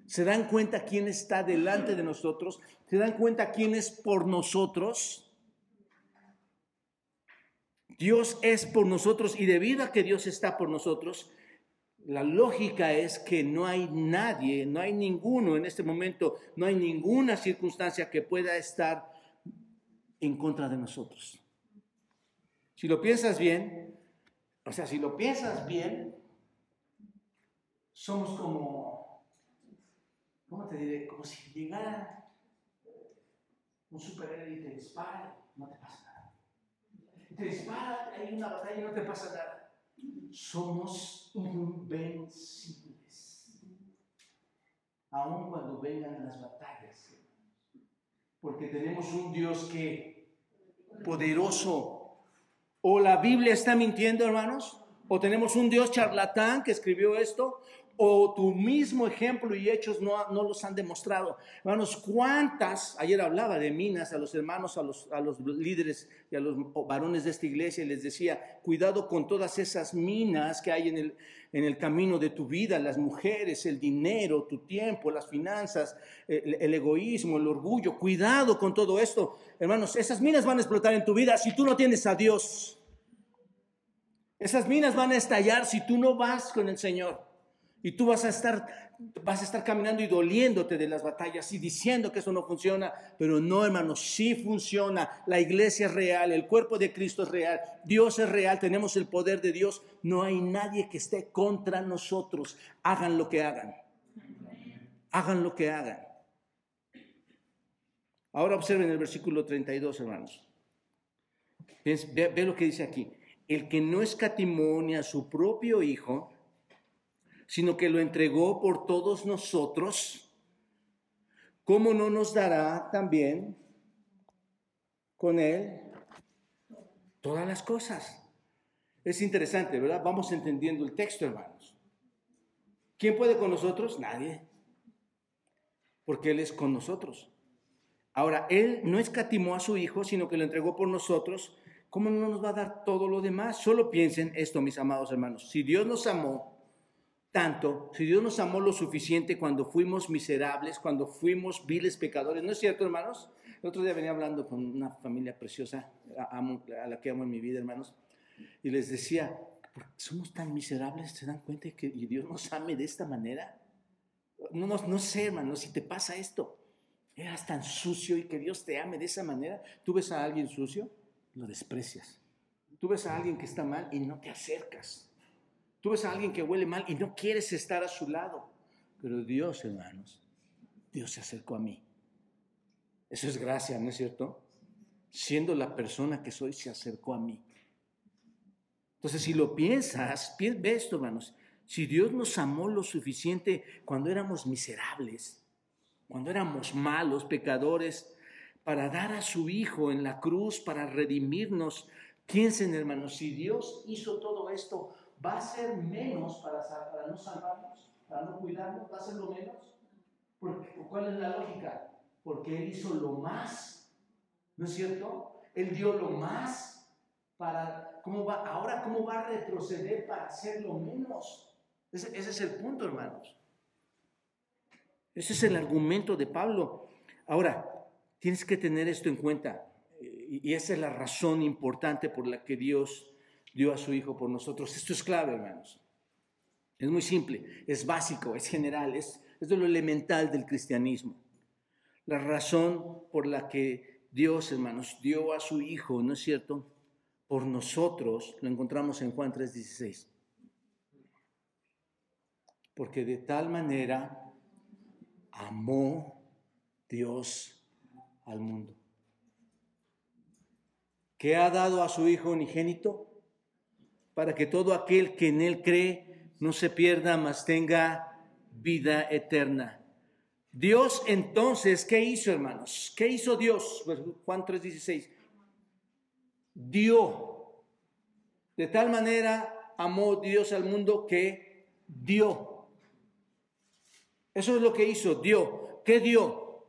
¿Se dan cuenta quién está delante de nosotros? ¿Se dan cuenta quién es por nosotros? Dios es por nosotros y debido a que Dios está por nosotros, la lógica es que no hay nadie, no hay ninguno en este momento, no hay ninguna circunstancia que pueda estar en contra de nosotros. Si lo piensas bien, o sea, si lo piensas bien, somos como ¿cómo te diré? Como si llegara un superhéroe y te dispara, no te pasa nada. Te dispara, hay una batalla y no te pasa nada. Somos invencibles. Aun cuando vengan las batallas. Porque tenemos un Dios que poderoso. O la Biblia está mintiendo, hermanos. O tenemos un Dios charlatán que escribió esto, o tu mismo ejemplo y hechos no, no, los han demostrado. Hermanos, ¿cuántas? Ayer hablaba de minas a los hermanos, a los, a los líderes y a los varones de esta iglesia y les decía, cuidado con todas esas minas que hay en el, en el camino de tu vida, las mujeres, el dinero, tu tiempo, las finanzas, el, el egoísmo, el orgullo. Cuidado con todo esto. Hermanos, esas minas van a explotar en tu vida si tú no tienes a Dios. Esas minas van a estallar si tú no vas con el Señor. Y tú vas a estar, vas a estar caminando y doliéndote de las batallas y diciendo que eso no funciona, pero no, hermanos, sí funciona. La iglesia es real, el cuerpo de Cristo es real, Dios es real, tenemos el poder de Dios. No hay nadie que esté contra nosotros. Hagan lo que hagan. Hagan lo que hagan. Ahora observen el versículo 32, hermanos. Ve, ve lo que dice aquí. El que no escatimó a su propio Hijo, sino que lo entregó por todos nosotros, ¿cómo no nos dará también con Él todas las cosas? Es interesante, ¿verdad? Vamos entendiendo el texto, hermanos. ¿Quién puede con nosotros? Nadie. Porque Él es con nosotros. Ahora, Él no escatimó a su Hijo, sino que lo entregó por nosotros. ¿Cómo no nos va a dar todo lo demás? Solo piensen esto, mis amados hermanos. Si Dios nos amó, tanto, si Dios nos amó lo suficiente cuando fuimos miserables, cuando fuimos viles pecadores, ¿no es cierto, hermanos? El otro día venía hablando con una familia preciosa, a, la que amo en mi vida, hermanos, y les decía, somos tan miserables, ¿se dan cuenta que Dios nos ame de esta manera? No, no, no sé, hermanos, si te pasa esto, eras tan sucio y que Dios te ame de esa manera, tú ves a alguien sucio, lo desprecias. Tú ves a alguien que está mal y no te acercas. Tú ves a alguien que huele mal y no quieres estar a su lado. Pero Dios, hermanos, Dios se acercó a mí. Eso es gracia, ¿no es cierto? Siendo la persona que soy, se acercó a mí. Entonces, si lo piensas, ve esto, hermanos. Si Dios nos amó lo suficiente cuando éramos miserables, cuando éramos malos, pecadores, para dar a su Hijo en la cruz, para redimirnos, piensen, hermanos, si Dios hizo todo esto va a ser menos para, para no salvarnos, para no cuidarnos, va a ser lo menos. Porque, ¿Cuál es la lógica? Porque Él hizo lo más, ¿no es cierto? Él dio lo más para, ¿cómo va? Ahora, ¿cómo va a retroceder para hacer lo menos? Ese, ese es el punto, hermanos. Ese es el argumento de Pablo. Ahora, tienes que tener esto en cuenta. Y esa es la razón importante por la que Dios dio a su Hijo por nosotros. Esto es clave, hermanos. Es muy simple, es básico, es general, es, es de lo elemental del cristianismo. La razón por la que Dios, hermanos, dio a su Hijo, ¿no es cierto? Por nosotros, lo encontramos en Juan 3:16. Porque de tal manera amó Dios al mundo. que ha dado a su Hijo unigénito, para que todo aquel que en Él cree no se pierda, mas tenga vida eterna. Dios entonces, ¿qué hizo, hermanos? ¿Qué hizo Dios? Pues, Juan 3:16. Dio. De tal manera amó Dios al mundo que dio. Eso es lo que hizo, dio. ¿Qué dio?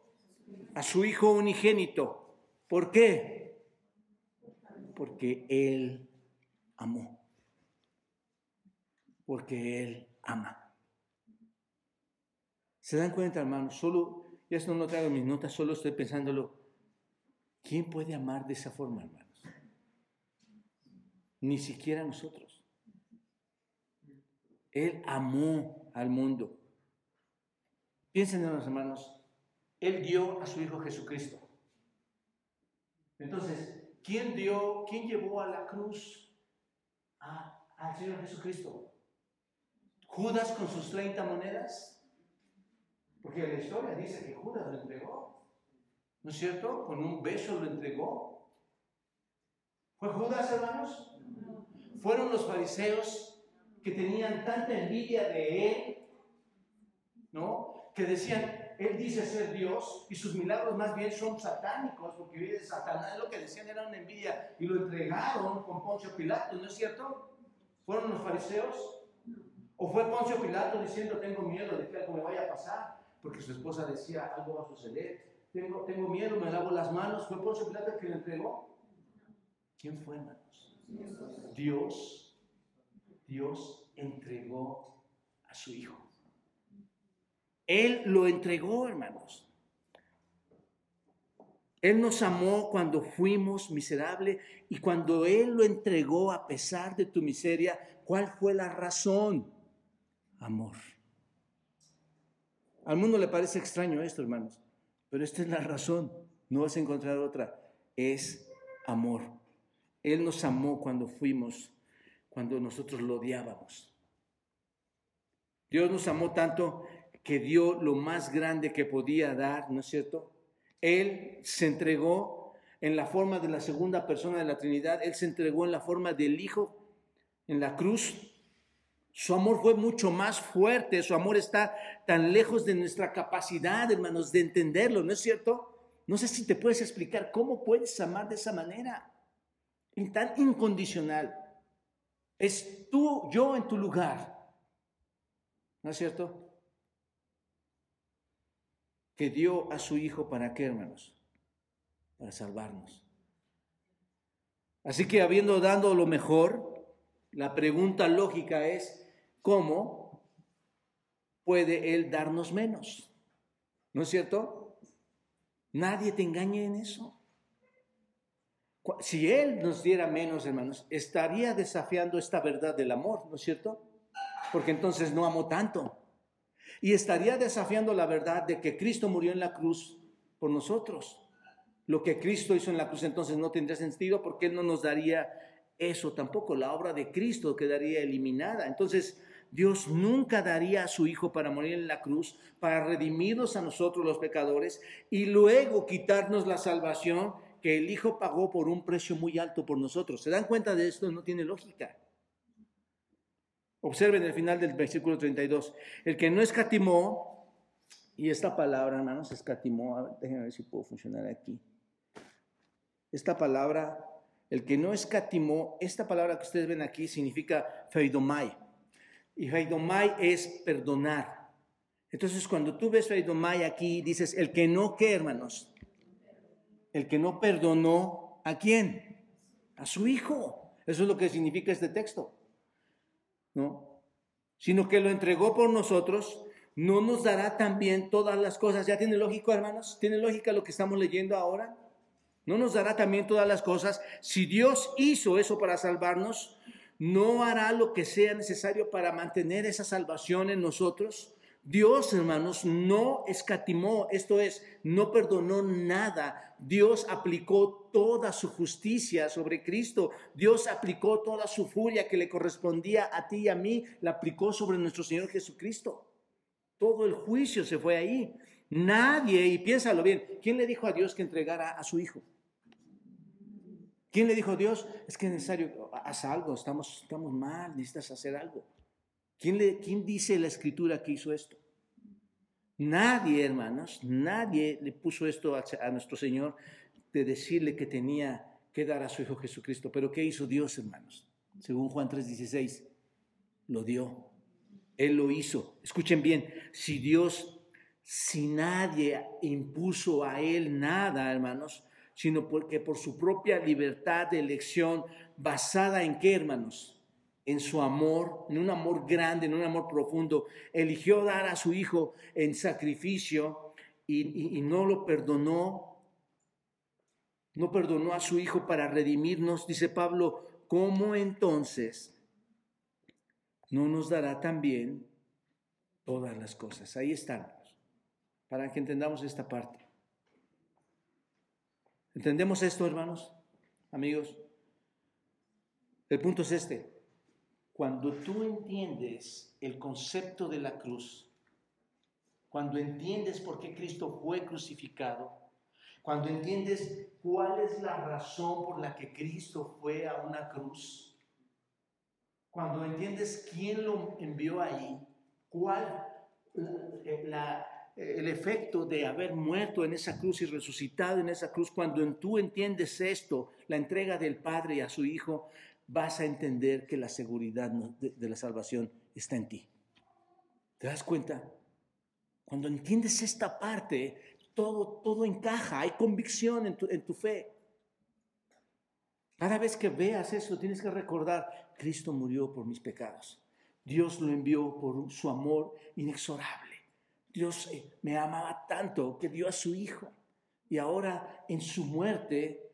A su Hijo unigénito. ¿Por qué? Porque Él amó. Porque Él ama. ¿Se dan cuenta, hermanos? Solo, ya no traigo mis notas, solo estoy pensándolo. ¿Quién puede amar de esa forma, hermanos? Ni siquiera nosotros. Él amó al mundo. Piensen en hermanos. Él dio a su Hijo Jesucristo. Entonces, ¿quién dio, quién llevó a la cruz al Señor Jesucristo? ¿Judas con sus 30 monedas? Porque la historia dice que Judas lo entregó. ¿No es cierto? Con un beso lo entregó. ¿Fue Judas, hermanos? Fueron los fariseos que tenían tanta envidia de él, ¿no? Que decían, él dice ser Dios y sus milagros más bien son satánicos, porque de Satanás lo que decían era una envidia y lo entregaron con Poncio Pilato, ¿no es cierto? ¿Fueron los fariseos? ¿O fue Poncio Pilato diciendo, tengo miedo de que algo me vaya a pasar? porque su esposa decía, algo va a suceder. Tengo, tengo miedo, me lavo las manos. ¿Fue Poncio Pilato el que le entregó? ¿Quién fue, hermanos? Dios. Dios entregó a su Hijo. Él lo entregó, hermanos. Él nos amó cuando fuimos miserables y cuando Él lo entregó a pesar de tu miseria, ¿cuál fue la razón? Amor. Al mundo le parece extraño esto, hermanos, pero esta es la razón. No vas a encontrar otra. Es amor. Él nos amó cuando fuimos, cuando nosotros lo odiábamos. Dios nos amó tanto que dio lo más grande que podía dar, ¿no es cierto? Él se entregó en la forma de la segunda persona de la Trinidad, Él se entregó en la forma del Hijo en la cruz su amor fue mucho más fuerte, su amor está tan lejos de nuestra capacidad, hermanos, de entenderlo, ¿no es cierto? No sé si te puedes explicar cómo puedes amar de esa manera, tan incondicional. Es tú, yo en tu lugar, ¿no es cierto? Que dio a su Hijo para qué, hermanos? Para salvarnos. Así que habiendo dado lo mejor, la pregunta lógica es, ¿cómo puede Él darnos menos? ¿No es cierto? Nadie te engañe en eso. Si Él nos diera menos, hermanos, estaría desafiando esta verdad del amor, ¿no es cierto? Porque entonces no amó tanto. Y estaría desafiando la verdad de que Cristo murió en la cruz por nosotros. Lo que Cristo hizo en la cruz entonces no tendría sentido porque Él no nos daría eso tampoco. La obra de Cristo quedaría eliminada. Entonces, Dios nunca daría a su Hijo para morir en la cruz, para redimirnos a nosotros los pecadores y luego quitarnos la salvación que el Hijo pagó por un precio muy alto por nosotros. ¿Se dan cuenta de esto? No tiene lógica. Observen el final del versículo 32. El que no escatimó, y esta palabra, hermanos, escatimó, déjenme ver si puedo funcionar aquí. Esta palabra, el que no escatimó, esta palabra que ustedes ven aquí significa feidomai y Feidomai es perdonar. Entonces, cuando tú ves Feidomai aquí, dices, el que no, ¿qué, hermanos? El que no perdonó, ¿a quién? A su hijo. Eso es lo que significa este texto. ¿No? Sino que lo entregó por nosotros, no nos dará también todas las cosas. ¿Ya tiene lógico, hermanos? ¿Tiene lógica lo que estamos leyendo ahora? ¿No nos dará también todas las cosas? Si Dios hizo eso para salvarnos, no hará lo que sea necesario para mantener esa salvación en nosotros. Dios, hermanos, no escatimó, esto es, no perdonó nada. Dios aplicó toda su justicia sobre Cristo. Dios aplicó toda su furia que le correspondía a ti y a mí, la aplicó sobre nuestro Señor Jesucristo. Todo el juicio se fue ahí. Nadie, y piénsalo bien, ¿quién le dijo a Dios que entregara a su Hijo? ¿Quién le dijo a Dios? Es que es necesario, haz algo, estamos, estamos mal, necesitas hacer algo. ¿Quién, le, ¿Quién dice la escritura que hizo esto? Nadie, hermanos, nadie le puso esto a, a nuestro Señor de decirle que tenía que dar a su Hijo Jesucristo. Pero ¿qué hizo Dios, hermanos? Según Juan 3:16, lo dio. Él lo hizo. Escuchen bien, si Dios, si nadie impuso a Él nada, hermanos, sino porque por su propia libertad de elección, basada en qué, hermanos? En su amor, en un amor grande, en un amor profundo, eligió dar a su Hijo en sacrificio y, y no lo perdonó, no perdonó a su Hijo para redimirnos, dice Pablo, ¿cómo entonces no nos dará también todas las cosas? Ahí están, para que entendamos esta parte. ¿Entendemos esto, hermanos, amigos? El punto es este. Cuando tú entiendes el concepto de la cruz, cuando entiendes por qué Cristo fue crucificado, cuando entiendes cuál es la razón por la que Cristo fue a una cruz, cuando entiendes quién lo envió ahí, cuál la, el efecto de haber muerto en esa cruz y resucitado en esa cruz, cuando tú entiendes esto, la entrega del Padre a su Hijo, vas a entender que la seguridad de, la salvación está en ti. ¿Te das cuenta? Cuando entiendes esta parte, todo, todo encaja, hay convicción en tu, en tu fe. Cada vez que veas eso, tienes que recordar, Cristo murió por mis pecados. Dios lo envió por su amor inexorable. Dios eh, me amaba tanto que dio a su Hijo. Y ahora en su muerte,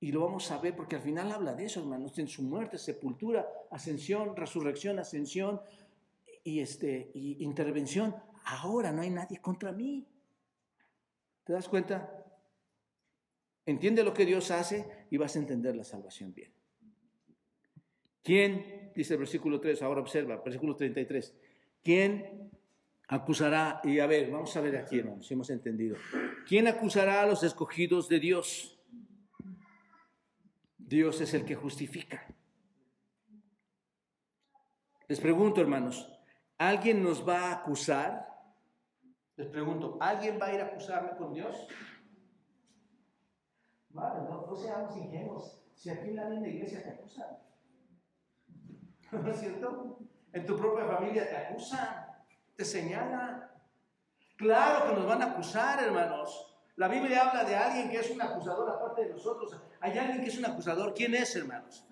y lo vamos a ver porque al final habla de eso, hermanos, en su muerte, sepultura, ascensión, resurrección, ascensión y, este, y intervención. Ahora no hay nadie contra mí. ¿Te das cuenta? Entiende lo que Dios hace y vas a entender la salvación bien. ¿Quién, dice el versículo 3, ahora observa, versículo 33, ¿quién acusará? Y a ver, vamos a ver aquí, hermanos, si hemos entendido. ¿Quién acusará a los escogidos de Dios? Dios es el que justifica. Les pregunto, hermanos, ¿alguien nos va a acusar? Les pregunto, ¿alguien va a ir a acusarme con Dios? Vale, no, seamos ingenuos. Si aquí en la misma iglesia te acusan. [laughs] ¿No es cierto? En tu propia familia te acusan, te señalan. Claro que nos van a acusar, hermanos. La Biblia habla de alguien que es un acusador aparte de nosotros. Hay alguien que es un acusador. ¿Quién es, hermanos?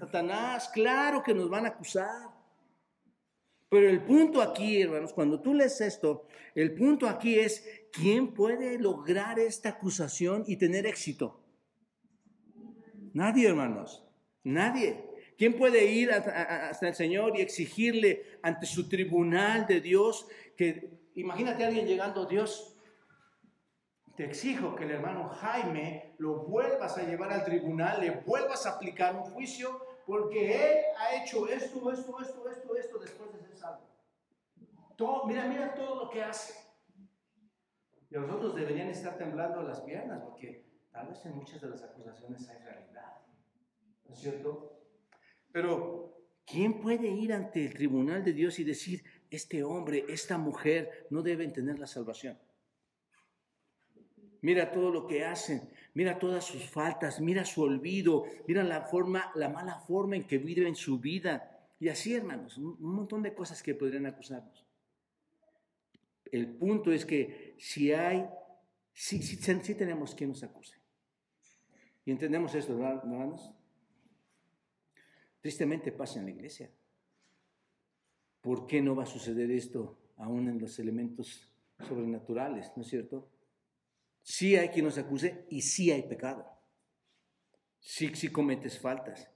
Satanás. Claro que nos van a acusar. Pero el punto aquí, hermanos, cuando tú lees esto, el punto aquí es, ¿quién puede lograr esta acusación y tener éxito? Nadie, hermanos, nadie. ¿Quién puede ir hasta el Señor y exigirle ante su tribunal de Dios que, imagínate a alguien llegando, Dios, te exijo que el hermano Jaime lo vuelvas a llevar al tribunal, le vuelvas a aplicar un juicio, porque él ha hecho esto, esto, esto, esto, esto después de todo, mira, mira todo lo que hace. Y a nosotros deberían estar temblando las piernas, porque tal vez en muchas de las acusaciones hay realidad. ¿No es cierto? Pero, ¿quién puede ir ante el tribunal de Dios y decir, este hombre, esta mujer no deben tener la salvación? Mira todo lo que hacen, mira todas sus faltas, mira su olvido, mira la forma, la mala forma en que viven su vida. Y así, hermanos, un montón de cosas que podrían acusarnos. El punto es que si hay, sí, sí, sí tenemos quien nos acuse. Y entendemos esto, hermanos. Tristemente pasa en la iglesia. ¿Por qué no va a suceder esto aún en los elementos sobrenaturales? ¿No es cierto? Sí hay quien nos acuse y sí hay pecado. Sí, sí cometes faltas.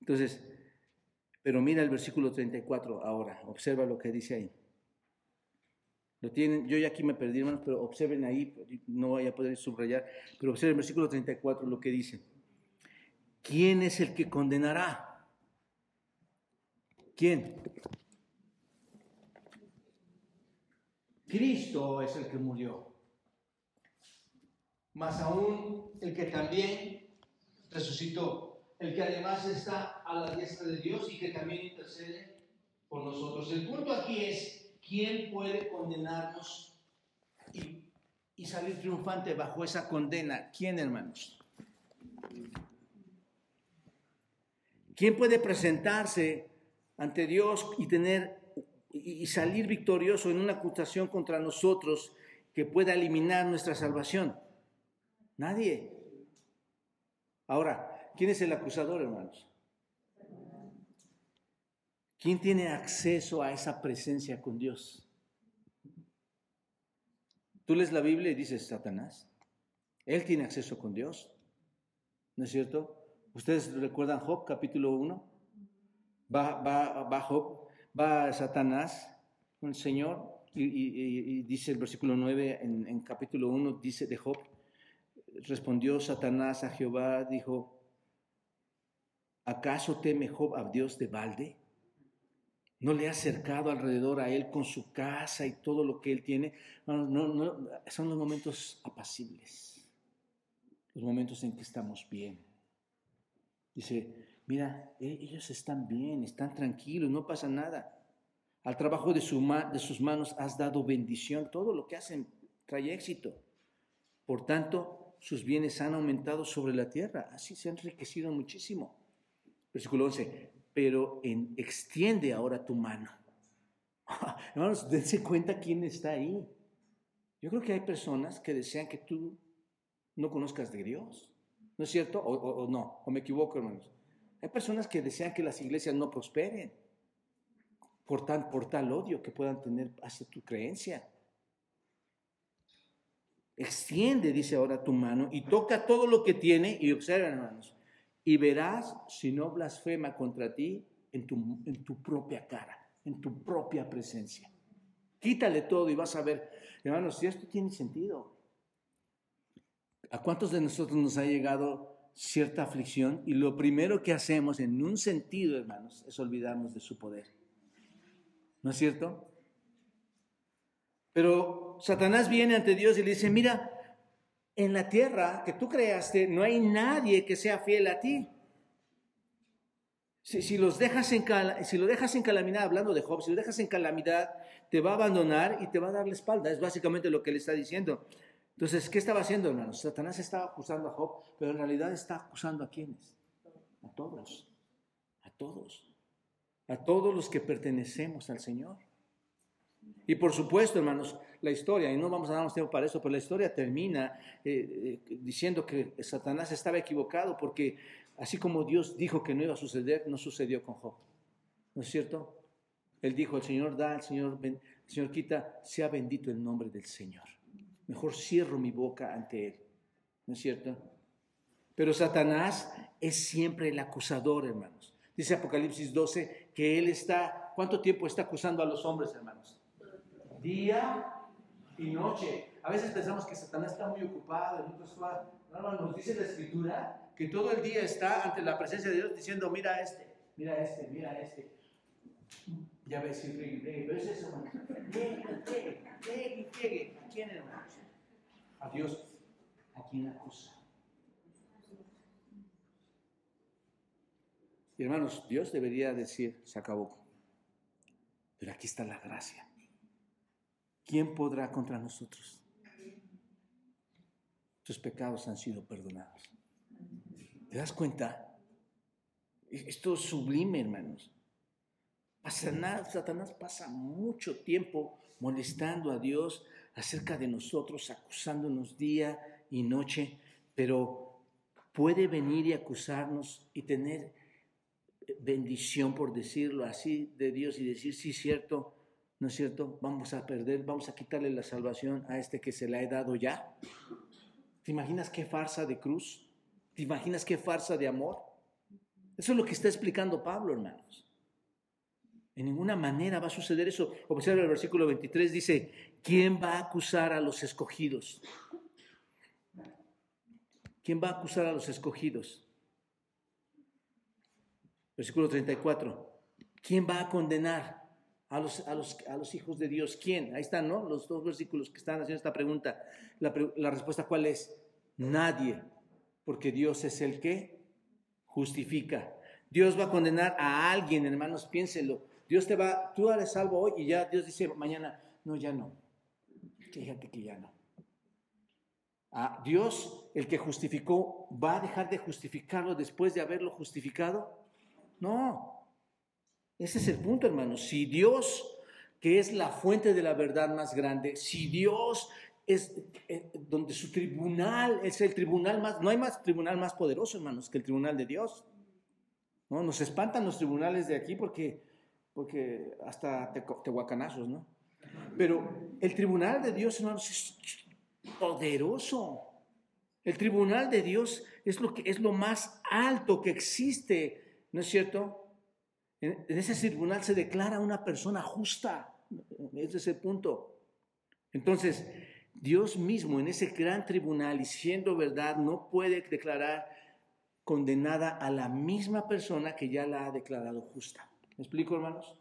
Entonces, pero mira el versículo 34 ahora, observa lo que dice ahí. Lo tienen, yo ya aquí me perdí, hermanos, pero observen ahí, no voy a poder subrayar, pero observen el versículo 34 lo que dice. ¿Quién es el que condenará? ¿Quién? Cristo es el que murió. Más aún el que también resucitó, el que además está a la diestra de Dios y que también intercede por nosotros. El punto aquí es, ¿quién puede condenarnos y, y salir triunfante bajo esa condena? ¿Quién, hermanos? ¿Quién puede presentarse ante Dios y tener y salir victorioso en una acusación contra nosotros que pueda eliminar nuestra salvación? Nadie. Ahora, ¿quién es el acusador, hermanos? ¿Quién tiene acceso a esa presencia con Dios? Tú lees la Biblia y dices, Satanás. Él tiene acceso con Dios. ¿No es cierto? ¿Ustedes recuerdan Job, capítulo 1? Va, va, va Job, va Satanás con el Señor y, dice el versículo 9 en, en capítulo 1, dice de Job, respondió Satanás a Jehová, dijo, ¿acaso teme Job a Dios de balde? ¿No le ha acercado alrededor a él con su casa y todo lo que él tiene? No, no, son los momentos apacibles, los momentos en que estamos bien. Dice, mira, e, ellos están bien, están tranquilos, no pasa nada. Al trabajo de, su de sus manos has dado bendición, todo lo que hacen trae éxito. Por tanto, sus bienes han aumentado sobre la tierra, así se han enriquecido muchísimo. Versículo 11, pero en, extiende ahora tu mano. [laughs] Hermanos, dense cuenta quién está ahí. Yo creo que hay personas que desean que tú no conozcas de Dios. ¿No es cierto? O, no, o me equivoco, hermanos. Hay personas que desean que las iglesias no prosperen por tal, por tal odio que puedan tener hacia tu creencia. Extiende, dice ahora, tu mano y toca todo lo que tiene y observa, hermanos, y verás si no blasfema contra ti en tu, en tu propia cara, en tu propia presencia. Quítale todo y vas a ver, hermanos, si esto tiene sentido. ¿A cuántos de nosotros nos ha llegado cierta aflicción y lo primero que hacemos en un sentido, hermanos, es olvidarnos de su poder? ¿No es cierto? Pero Satanás viene ante Dios y le dice, mira, en la tierra que tú creaste no hay nadie que sea fiel a ti. Si, los dejas en, si lo dejas en calamidad, hablando de Job, si lo dejas en calamidad, te va a abandonar y te va a dar la espalda. Es básicamente lo que le está diciendo. Entonces, ¿qué estaba haciendo, hermanos? Satanás estaba acusando a Job, pero en realidad está acusando a quiénes? A todos. A todos. A todos los que pertenecemos al Señor. Y por supuesto, hermanos, la historia, y no vamos a darnos tiempo para eso, pero la historia termina eh, eh, diciendo que Satanás estaba equivocado porque así como Dios dijo que no iba a suceder, no sucedió con Job. ¿No es cierto? Él dijo, el Señor da, el Señor, el Señor quita, sea bendito el nombre del Señor. Mejor cierro mi boca ante Él. ¿No es cierto? Pero Satanás es siempre el acusador, hermanos. Dice Apocalipsis 12 que Él está, ¿cuánto tiempo está acusando a los hombres, hermanos? día y noche. A veces pensamos que Satanás está muy ocupado, en otras No, nos dice la Escritura que todo el día está ante la presencia de Dios diciendo, mira este, mira este, mira este. Ya ves, si pero es eso, hermano. Llegue, llegue, llegue. ¿A quién, hermanos? A Dios. ¿A quién acusa? Y hermanos, Dios debería decir, se acabó. Pero aquí está la gracia. ¿quién podrá contra nosotros? Tus pecados han sido perdonados. ¿Te das cuenta? Esto es sublime, hermanos. Satanás pasa mucho tiempo molestando a Dios acerca de nosotros, acusándonos día y noche, pero puede venir y acusarnos y tener bendición, por decirlo así, de Dios y decir, sí, cierto, ¿no es cierto? Vamos a perder, vamos a quitarle la salvación a este que se la he dado ya. ¿Te imaginas qué farsa de cruz? ¿Te imaginas qué farsa de amor? Eso es lo que está explicando Pablo, hermanos. En ninguna manera va a suceder eso. Observa el versículo 23, dice, ¿quién va a acusar a los escogidos? ¿Quién va a acusar a los escogidos? Versículo 34, ¿quién va a condenar? a los, a los, a los hijos de Dios. ¿Quién? Ahí están, ¿no? Los dos versículos que están haciendo esta pregunta. La, la respuesta cuál es? Nadie, porque Dios es el que justifica. Dios va a condenar a alguien, hermanos, piénselo. Dios te va, tú eres salvo hoy y ya Dios dice mañana, no, ya no. Fíjate que ya no. A Dios, el que justificó, ¿va a dejar de justificarlo después de haberlo justificado? No. Ese es el punto, hermanos. Si Dios, que es la fuente de la verdad más grande, si Dios es eh, donde su tribunal es el tribunal más, no hay más tribunal más poderoso, hermanos, que el tribunal de Dios. ¿No? Nos espantan los tribunales de aquí porque, porque hasta tehuacanazos, ¿no? Pero el tribunal de Dios, hermanos, es poderoso. El tribunal de Dios es lo, que, es lo más alto que existe, ¿no es cierto? En, ese tribunal se declara una persona justa. Es el punto. Entonces, Dios mismo en ese gran tribunal y siendo verdad no puede declarar condenada a la misma persona que ya la ha declarado justa. ¿Me explico, hermanos?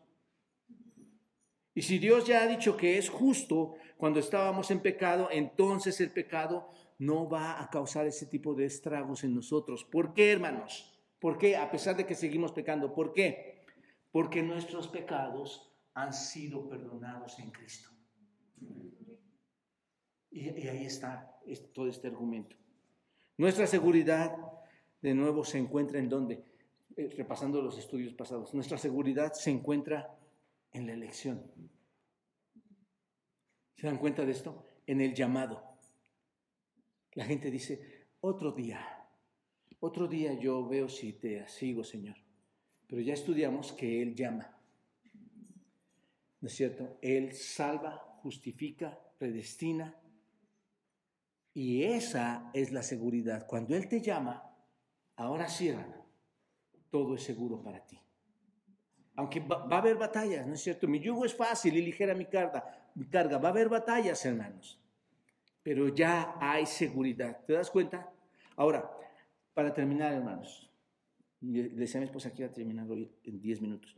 Y si Dios ya ha dicho que es justo cuando estábamos en pecado, entonces el pecado no va a causar ese tipo de estragos en nosotros. ¿Por qué, hermanos? ¿Por qué? A pesar de que seguimos pecando. ¿Por qué? Porque nuestros pecados han sido perdonados en Cristo. Y, ahí está todo este argumento. Nuestra seguridad, de nuevo, se encuentra en dónde? Eh, repasando los estudios pasados. Nuestra seguridad se encuentra en la elección. ¿Se dan cuenta de esto? En el llamado. La gente dice, otro día, otro día yo veo si te sigo, Señor. Pero ya estudiamos que Él llama. ¿No es cierto? Él salva, justifica, predestina. Y esa es la seguridad. Cuando Él te llama, ahora sí, todo es seguro para ti. Aunque va, a haber batallas, ¿no es cierto? Mi yugo es fácil y ligera mi carga, mi carga. Va a haber batallas, hermanos. Pero ya hay seguridad. ¿Te das cuenta? Ahora, para terminar, hermanos, le decía a mi esposa que iba a terminar hoy en 10 minutos.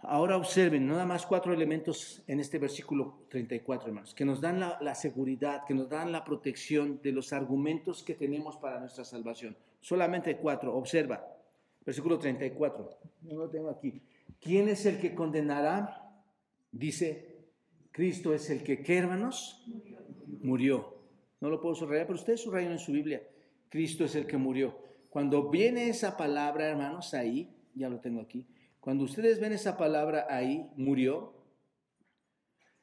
Ahora observen nada más cuatro elementos en este versículo 34, hermanos, que nos dan la, la, seguridad, que nos dan la protección de los argumentos que tenemos para nuestra salvación. Solamente cuatro. Observa. Versículo 34. No lo tengo aquí. ¿Quién es el que condenará? Dice, Cristo es el que, ¿qué hermanos? Murió. No lo puedo subrayar, pero ustedes subrayan en su Biblia. Cristo es el que murió. Cuando viene esa palabra, hermanos, ahí, ya lo tengo aquí. Cuando ustedes ven esa palabra ahí, murió.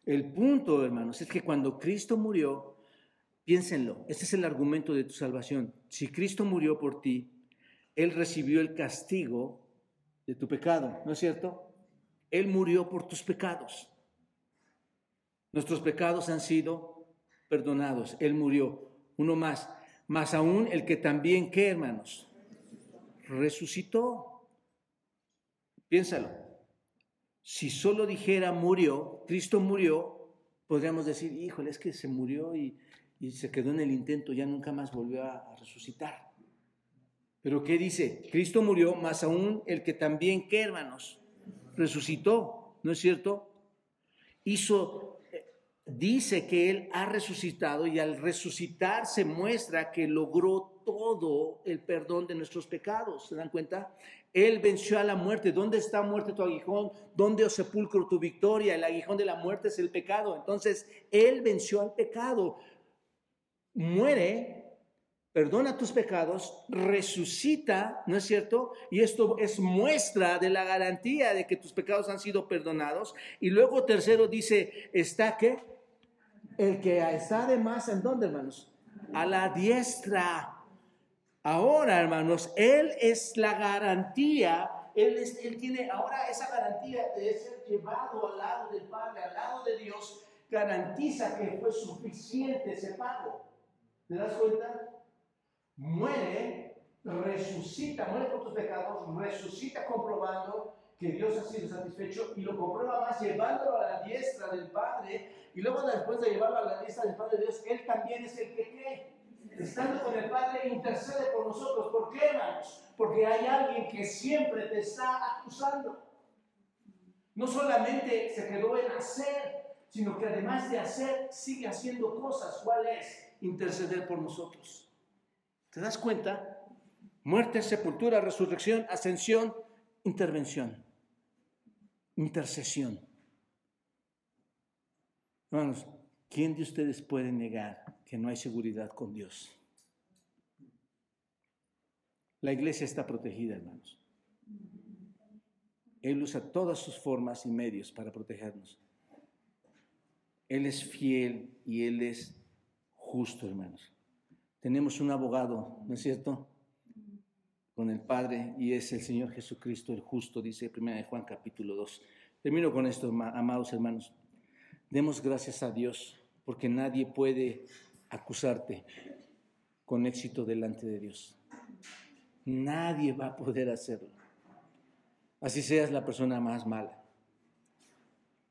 El punto, hermanos, es que cuando Cristo murió, piénsenlo, este es el argumento de tu salvación. Si Cristo murió por ti, él recibió el castigo de tu pecado, ¿no es cierto? Él murió por tus pecados. Nuestros pecados han sido perdonados. Él murió. Uno más. Más aún el que también, ¿qué hermanos? Resucitó. Piénsalo. Si solo dijera murió, Cristo murió, podríamos decir, híjole, es que se murió y, se quedó en el intento, ya nunca más volvió a resucitar. Pero ¿qué dice? Cristo murió, más aún el que también, ¿qué hermanos? Resucitó, ¿no es cierto? Hizo, dice que Él ha resucitado y al resucitar se muestra que logró todo el perdón de nuestros pecados. ¿Se dan cuenta? Él venció a la muerte. ¿Dónde está muerte tu aguijón? ¿Dónde, os sepulcro, tu victoria? El aguijón de la muerte es el pecado. Entonces, Él venció al pecado. Muere perdona tus pecados, resucita, ¿no es cierto? Y esto es muestra de la garantía de que tus pecados han sido perdonados. Y luego tercero dice, está que el que está además, ¿en dónde, hermanos? A la diestra. Ahora, hermanos, Él es la garantía, Él, él tiene ahora esa garantía de ser llevado al lado del Padre, al lado de Dios, garantiza que fue suficiente ese pago. ¿Te das cuenta? muere, resucita, muere por tus pecados, resucita comprobando que Dios ha sido satisfecho y lo comprueba más llevándolo a la diestra del Padre y luego después de llevarlo a la diestra del Padre de Dios, Él también es el que cree. Estando con el Padre intercede por nosotros. ¿Por qué, hermanos? Porque hay alguien que siempre te está acusando. No solamente se quedó en hacer, sino que además de hacer, sigue haciendo cosas. ¿Cuál es? Interceder por nosotros. ¿Te das cuenta? Muerte, sepultura, resurrección, ascensión, intervención, intercesión. Hermanos, ¿quién de ustedes puede negar que no hay seguridad con Dios? La iglesia está protegida, hermanos. Él usa todas sus formas y medios para protegernos. Él es fiel y Él es justo, hermanos. Tenemos un abogado, ¿no es cierto? Con el Padre y es el Señor Jesucristo el justo, dice 1 Juan capítulo 2. Termino con esto, amados hermanos. Demos gracias a Dios porque nadie puede acusarte con éxito delante de Dios. Nadie va a poder hacerlo. Así seas la persona más mala.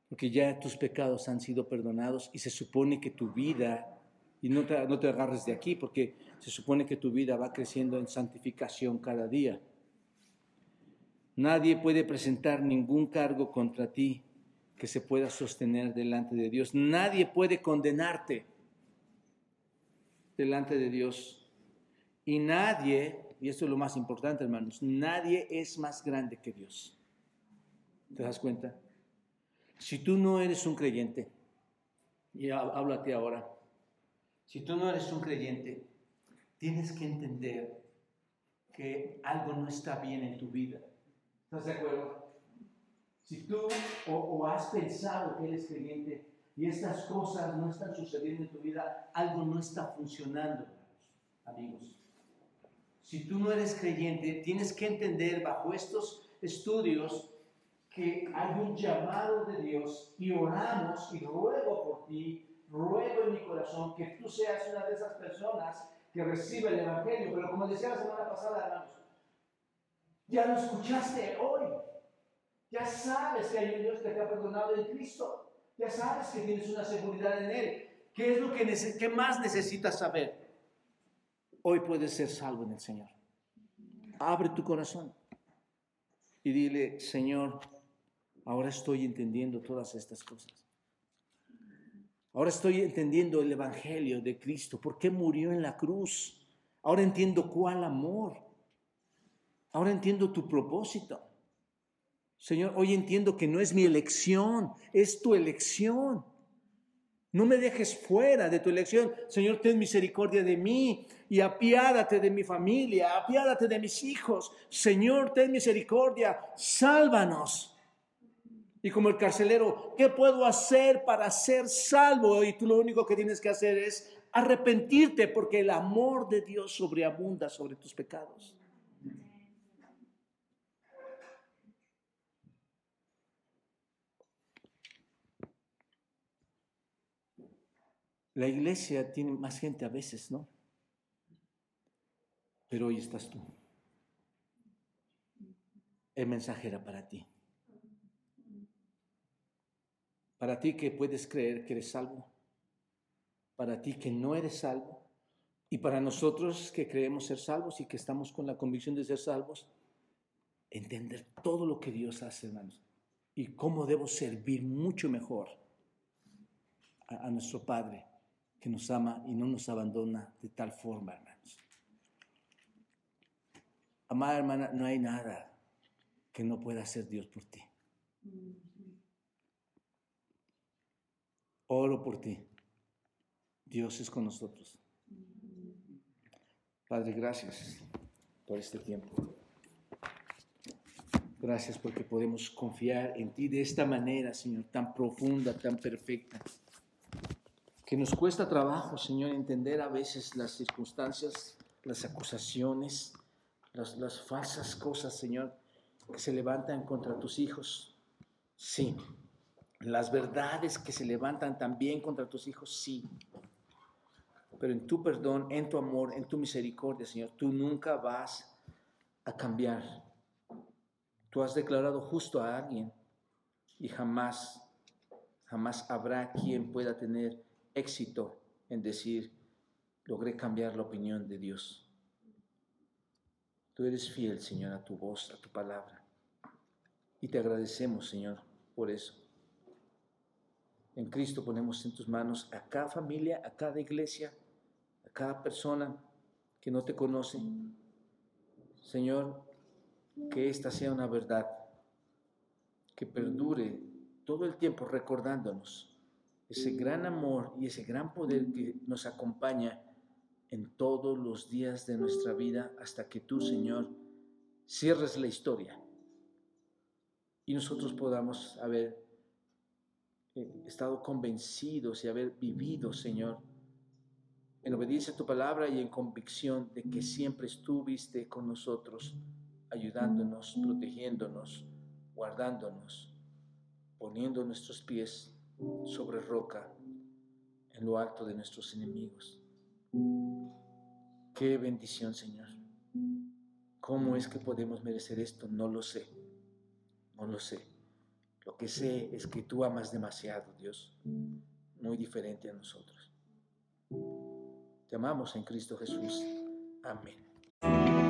Porque ya tus pecados han sido perdonados y se supone que tu vida, y no te, no te agarres de aquí, porque se supone que tu vida va creciendo en santificación cada día. Nadie puede presentar ningún cargo contra ti que se pueda sostener delante de Dios. Nadie puede condenarte delante de Dios. Y nadie y esto es lo más importante, hermanos, nadie es más grande que Dios. ¿Te das cuenta? Si tú no eres un creyente, y háblate ahora, si tú no eres un creyente, tienes que entender que algo no está bien en tu vida. ¿Estás de acuerdo? Si tú o, o has pensado que eres creyente y estas cosas no están sucediendo en tu vida, algo no está funcionando, amigos. Si tú no eres creyente, tienes que entender bajo estos estudios que hay un llamado de Dios y oramos y ruego por ti, ruego en mi corazón que tú seas una de esas personas que recibe el Evangelio. Pero como decía la semana pasada, hermanos, ya lo escuchaste hoy. Ya sabes que hay un Dios que te ha perdonado en Cristo. Ya sabes que tienes una seguridad en Él. ¿Qué es lo que, que más necesitas saber? hoy puedes ser salvo en el Señor. Abre tu corazón y dile, Señor, ahora estoy entendiendo todas estas cosas. Ahora estoy entendiendo el Evangelio de Cristo, por qué murió en la cruz. Ahora entiendo cuál amor. Ahora entiendo tu propósito. Señor, hoy entiendo que no es mi elección, es tu elección. No me dejes fuera de tu elección. Señor, ten misericordia de mí y apiádate de mi familia, apiádate de mis hijos. Señor, ten misericordia, sálvanos. Y como el carcelero, ¿qué puedo hacer para ser salvo? Y tú lo único que tienes que hacer es arrepentirte porque el amor de Dios sobreabunda sobre tus pecados. La iglesia tiene más gente a veces, ¿no? Pero hoy estás tú. El mensaje era para ti. Para ti que puedes creer que eres salvo. Para ti que no eres salvo. Y para nosotros que creemos ser salvos y que estamos con la convicción de ser salvos, entender todo lo que Dios hace, hermanos. Y cómo debo servir mucho mejor a, a nuestro Padre que nos ama y no nos abandona de tal forma, hermanos. Amada hermana, no hay nada que no pueda hacer Dios por ti. Oro por ti. Dios es con nosotros. Padre, gracias por este tiempo. Gracias porque podemos confiar en ti de esta manera, Señor, tan profunda, tan perfecta que nos cuesta trabajo, Señor, entender a veces las circunstancias, las acusaciones, las, falsas cosas, Señor, que se levantan contra tus hijos. Sí. Las verdades que se levantan también contra tus hijos, sí. Pero en tu perdón, en tu amor, en tu misericordia, Señor, tú nunca vas a cambiar. Tú has declarado justo a alguien y jamás, jamás habrá quien pueda tener éxito en decir, logré cambiar la opinión de Dios. Tú eres fiel, Señor, a tu voz, a tu palabra. Y te agradecemos, Señor, por eso. En Cristo ponemos en tus manos a cada familia, a cada iglesia, a cada persona que no te conoce. Señor, que esta sea una verdad que perdure todo el tiempo recordándonos ese gran amor y ese gran poder que nos acompaña en todos los días de nuestra vida hasta que tú, Señor, cierres la historia y nosotros podamos haber estado convencidos y haber vivido, Señor, en obediencia a tu palabra y en convicción de que siempre estuviste con nosotros, ayudándonos, protegiéndonos, guardándonos, poniendo nuestros pies sobre roca en lo alto de nuestros enemigos. Qué bendición, Señor. ¿Cómo es que podemos merecer esto? No lo sé. No lo sé. Lo que sé es que tú amas demasiado, Dios, muy diferente a nosotros. Te amamos en Cristo Jesús. Amén.